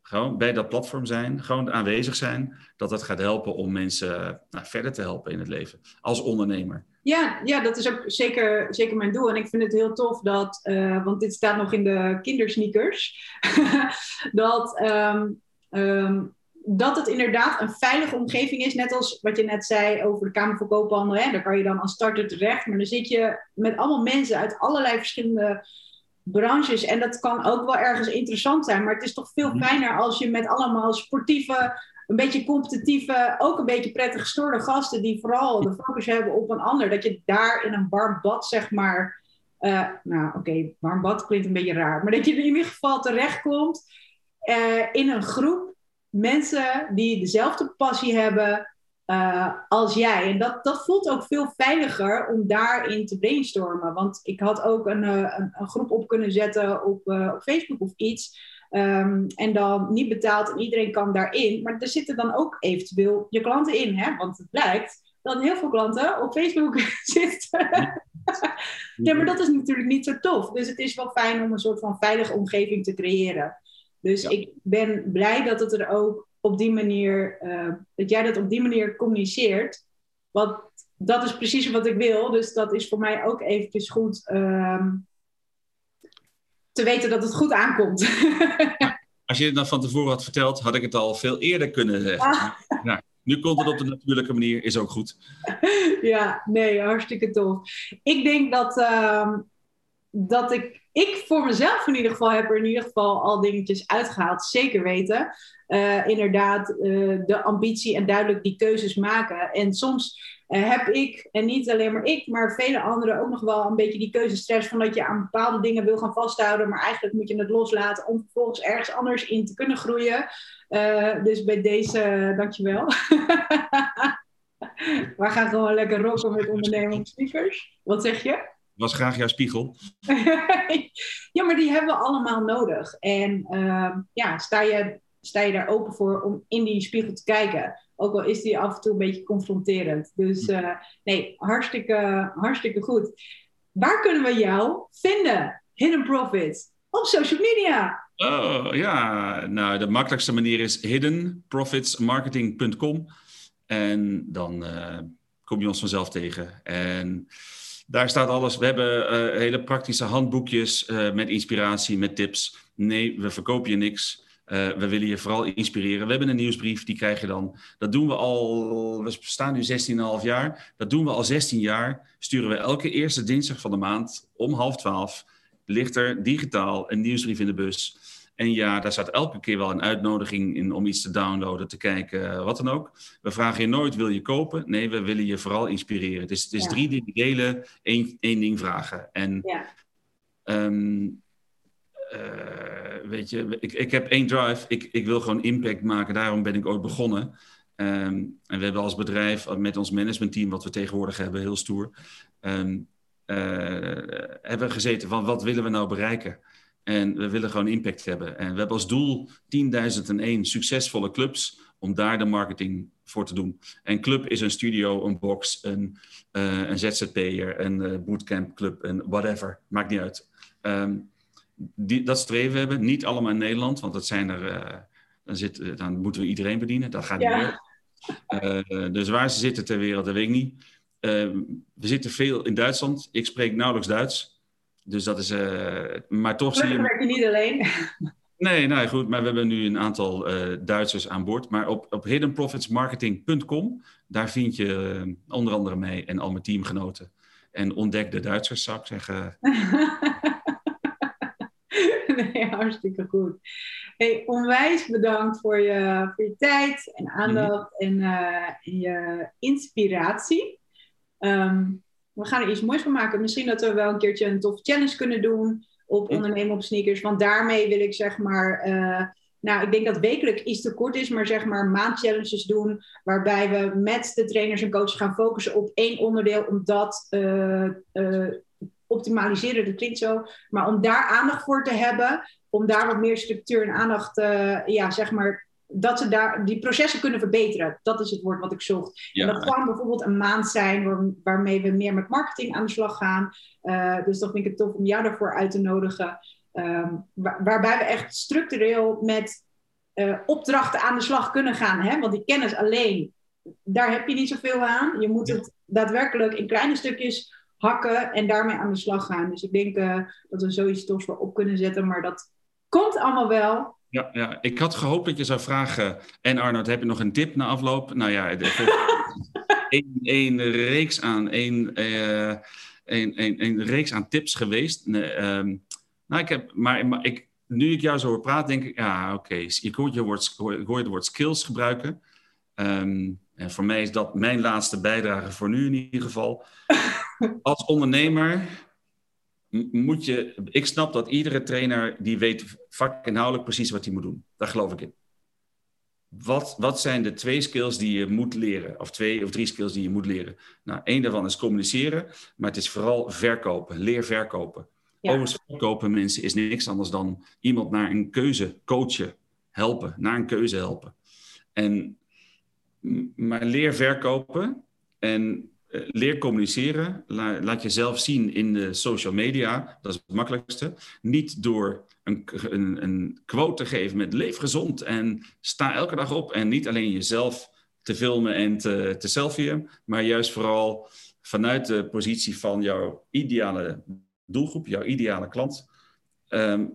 gewoon bij dat platform zijn, gewoon aanwezig zijn, dat dat gaat helpen om mensen nou, verder te helpen in het leven als ondernemer. Ja, ja, dat is ook zeker, zeker mijn doel. En ik vind het heel tof dat, uh, want dit staat nog in de kindersneakers, dat, um, um, dat het inderdaad een veilige omgeving is. Net als wat je net zei over de Kamer van Koophandel. Hè? Daar kan je dan als starter terecht. Maar dan zit je met allemaal mensen uit allerlei verschillende branches. En dat kan ook wel ergens interessant zijn. Maar het is toch veel mhm. fijner als je met allemaal sportieve, een beetje competitieve, ook een beetje prettig gestoorde gasten die vooral de focus hebben op een ander. Dat je daar in een warm bad, zeg maar. Uh, nou, oké, okay, warm bad klinkt een beetje raar. Maar dat je in ieder geval terechtkomt uh, in een groep mensen die dezelfde passie hebben. Uh, als jij. En dat, dat voelt ook veel veiliger om daarin te brainstormen. Want ik had ook een, uh, een, een, groep op kunnen zetten op, uh, op Facebook of iets. Um, en dan niet betaald en iedereen kan daarin. Maar er zitten dan ook eventueel je klanten in. Hè? Want het blijkt dat heel veel klanten op Facebook zitten. ja, maar dat is natuurlijk niet zo tof. Dus het is wel fijn om een soort van veilige omgeving te creëren. Dus ja. ik ben blij dat het er ook op die manier, uh, dat jij dat op die manier communiceert. Want dat is precies wat ik wil. Dus dat is voor mij ook eventjes goed. Um, te weten dat het goed aankomt. Als je het dan van tevoren had verteld, had ik het al veel eerder kunnen zeggen. Ah. Ja, nu komt het op de natuurlijke manier, is ook goed. Ja, nee, hartstikke tof. Ik denk dat, uh, dat ik, ik voor mezelf in ieder geval heb er in ieder geval al dingetjes uitgehaald. Zeker weten. Uh, inderdaad, uh, de ambitie en duidelijk die keuzes maken. En soms uh, heb ik, en niet alleen maar ik, maar vele anderen ook nog wel een beetje die keuzestress van dat je aan bepaalde dingen wil gaan vasthouden, maar eigenlijk moet je het loslaten om vervolgens ergens anders in te kunnen groeien. Dus bij deze, dankjewel. We gaan gewoon lekker rocken met onderneming speakers. Wat zeg je? Was graag jouw spiegel. ja, maar die hebben we allemaal nodig. En uh, ja, sta je, sta je daar open voor om in die spiegel te kijken? Ook al is die af en toe een beetje confronterend. Dus uh, nee, hartstikke, hartstikke goed. Waar kunnen we jou vinden? Hidden Profits op social media. Oh ja, nou de makkelijkste manier is hiddenprofitsmarketing.com. En dan uh, kom je ons vanzelf tegen. En daar staat alles. We hebben uh, hele praktische handboekjes uh, met inspiratie, met tips. Nee, we verkopen je niks. Uh, we willen je vooral inspireren. We hebben een nieuwsbrief, die krijg je dan. Dat doen we al, we staan nu 16,5 jaar. Dat doen we al 16 jaar. Sturen we elke eerste dinsdag van de maand om half twaalf. Ligt er digitaal een nieuwsbrief in de bus. En ja, daar staat elke keer wel een uitnodiging in om iets te downloaden, te kijken, wat dan ook. We vragen je nooit, wil je kopen? Nee, we willen je vooral inspireren. Het is, het is ja. drie dingen delen, één, één ding vragen. En ja. um, uh, weet je, ik, ik heb één drive. Ik, ik wil gewoon impact maken. Daarom ben ik ooit begonnen. Um, en we hebben als bedrijf met ons managementteam, wat we tegenwoordig hebben, heel stoer, um, uh, hebben gezeten van wat willen we nou bereiken? En we willen gewoon impact hebben. En we hebben als doel 10.001 succesvolle clubs om daar de marketing voor te doen. En club is een studio, een box, een, uh, een ZZP'er, een uh, bootcamp club, een whatever. Maakt niet uit. Um, die, dat streven we hebben. Niet allemaal in Nederland, want dat zijn er, uh, dan, zit, dan moeten we iedereen bedienen. Dat gaat ja. niet meer. dus waar ze zitten ter wereld, dat weet ik niet. Ehm, we zitten veel in Duitsland. Ik spreek nauwelijks Duits. Dus dat is. Uh, maar toch zie je. je niet alleen. Nee, nou goed, maar we hebben nu een aantal uh, Duitsers aan boord. Maar op, op hiddenprofitsmarketing.com, daar vind je uh, onder andere mij en al mijn teamgenoten. En ontdek de Duitsers, zou ik zeggen. nee, hartstikke goed. Hey, onwijs bedankt voor je, voor je tijd en aandacht mm -hmm. en, en, je inspiratie. Um, we gaan er iets moois van maken. Misschien dat we wel een keertje een tof challenge kunnen doen op ondernemen op sneakers. Want daarmee wil ik zeg maar. Uh, nou, ik denk dat wekelijk iets te kort is, maar zeg maar maandchallenges doen. Waarbij we met de trainers en coaches gaan focussen op één onderdeel. Om dat uh, uh, optimaliseren, dat klinkt zo. Maar om daar aandacht voor te hebben. Om daar wat meer structuur en aandacht, ja, zeg maar, dat ze daar die processen kunnen verbeteren. Dat is het woord wat ik zocht. Ja. En dat kan bijvoorbeeld een maand zijn waar, waarmee we meer met marketing aan de slag gaan. Uh, dus dat vind ik het tof om jou daarvoor uit te nodigen. Um, waar, waarbij we echt structureel met uh, opdrachten aan de slag kunnen gaan. Hè? Want die kennis alleen, daar heb je niet zoveel aan. Je moet het daadwerkelijk in kleine stukjes hakken en daarmee aan de slag gaan. Dus ik denk uh, dat we zoiets tofs voor op kunnen zetten. Maar dat komt allemaal wel. Ja, ja, ik had gehoopt dat je zou vragen. En Arnold, heb je nog een tip na afloop? Nou ja, een, reeks aan, een, uh, een, een, een, reeks aan tips geweest. Um, nou, ik heb, maar, maar ik, nu ik jou zo hoor praten, denk ik, ja, oké. Okay. Ik hoor je woord, hoor het woord skills gebruiken. Um, en voor mij is dat mijn laatste bijdrage voor nu in ieder geval. Als ondernemer moet je, ik snap dat iedere trainer die weet vakinhoudelijk precies wat hij moet doen. Daar geloof ik in. Wat, wat zijn de twee skills die je moet leren? Of twee of drie skills die je moet leren? Nou, één daarvan is communiceren, maar het is vooral verkopen. Leer verkopen. Ja. Overigens, verkopen mensen is niks anders dan iemand naar een keuze coachen, helpen, naar een keuze helpen. En, maar leer verkopen en leer communiceren. laat jezelf zien in de social media. Dat is het makkelijkste. Niet door een, een, een quote te geven met leef gezond en sta elke dag op. En niet alleen jezelf te filmen en te, te selfieën, maar juist vooral vanuit de positie van jouw ideale doelgroep, jouw ideale klant. um,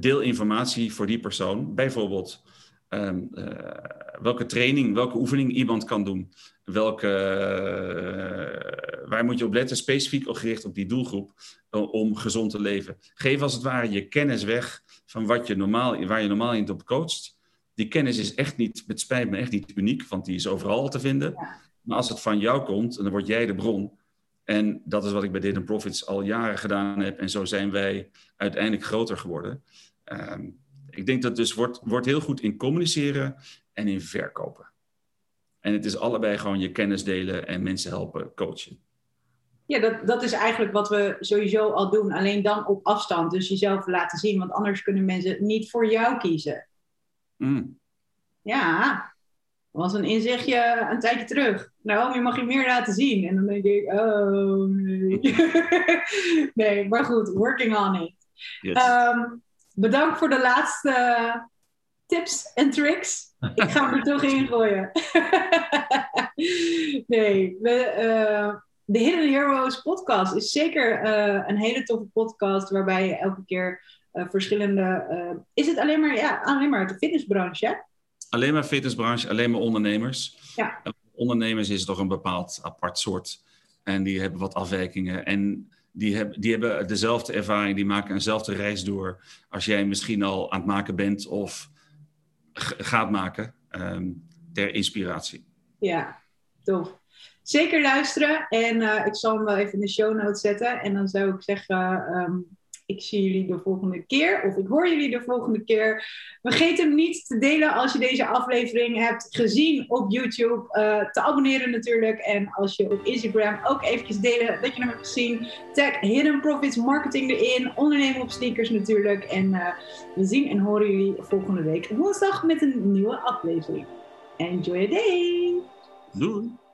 deel informatie voor die persoon. Bijvoorbeeld ehm, welke training, welke oefening iemand kan doen. Welke, waar moet je op letten, specifiek gericht op die doelgroep, om gezond te leven. Geef als het ware je kennis weg van wat je normaal, waar je normaal in op coacht. Die kennis is echt niet, met spijt me, echt niet uniek, want die is overal te vinden. Maar als het van jou komt, dan word jij de bron. En dat is wat ik bij Data Profits al jaren gedaan heb. En zo zijn wij uiteindelijk groter geworden. Um, ik denk dat het dus wordt, wordt heel goed in communiceren en in verkopen. En het is allebei gewoon je kennis delen en mensen helpen coachen. Ja, dat, dat is eigenlijk wat we sowieso al doen. Alleen dan op afstand. Dus jezelf laten zien. Want anders kunnen mensen niet voor jou kiezen. Mm. Ja, was een inzichtje een tijdje terug. Nou, je mag je meer laten zien. En dan denk ik, oh nee. nee, maar goed, working on it. Um, bedankt voor de laatste tips en tricks. Ik ga hem er toch in gooien. nee, we, uh, de Hidden Heroes podcast is zeker uh, een hele toffe podcast waarbij je elke keer uh, verschillende. is het alleen maar, ja, alleen maar uit de fitnessbranche? Alleen maar fitnessbranche, alleen maar ondernemers. Ja. Ondernemers is toch een bepaald apart soort. En die hebben wat afwijkingen. En die, hebben die hebben dezelfde ervaring, die maken eenzelfde reis door. Als jij misschien al aan het maken bent of gaat maken um, ter inspiratie. Ja, tof. Zeker luisteren. En uh, ik zal hem wel even in de show notes zetten. En dan zou ik zeggen, um, ik zie jullie de volgende keer. Of ik hoor jullie de volgende keer. Vergeet hem niet te delen als je deze aflevering hebt gezien op YouTube. Uh, te abonneren natuurlijk. En als je op Instagram ook eventjes delen dat je hem hebt gezien. Tag Hidden Profits Marketing erin. Ondernemen op sneakers natuurlijk. En uh, we zien en horen jullie volgende week woensdag met een nieuwe aflevering. Enjoy your day! Doei!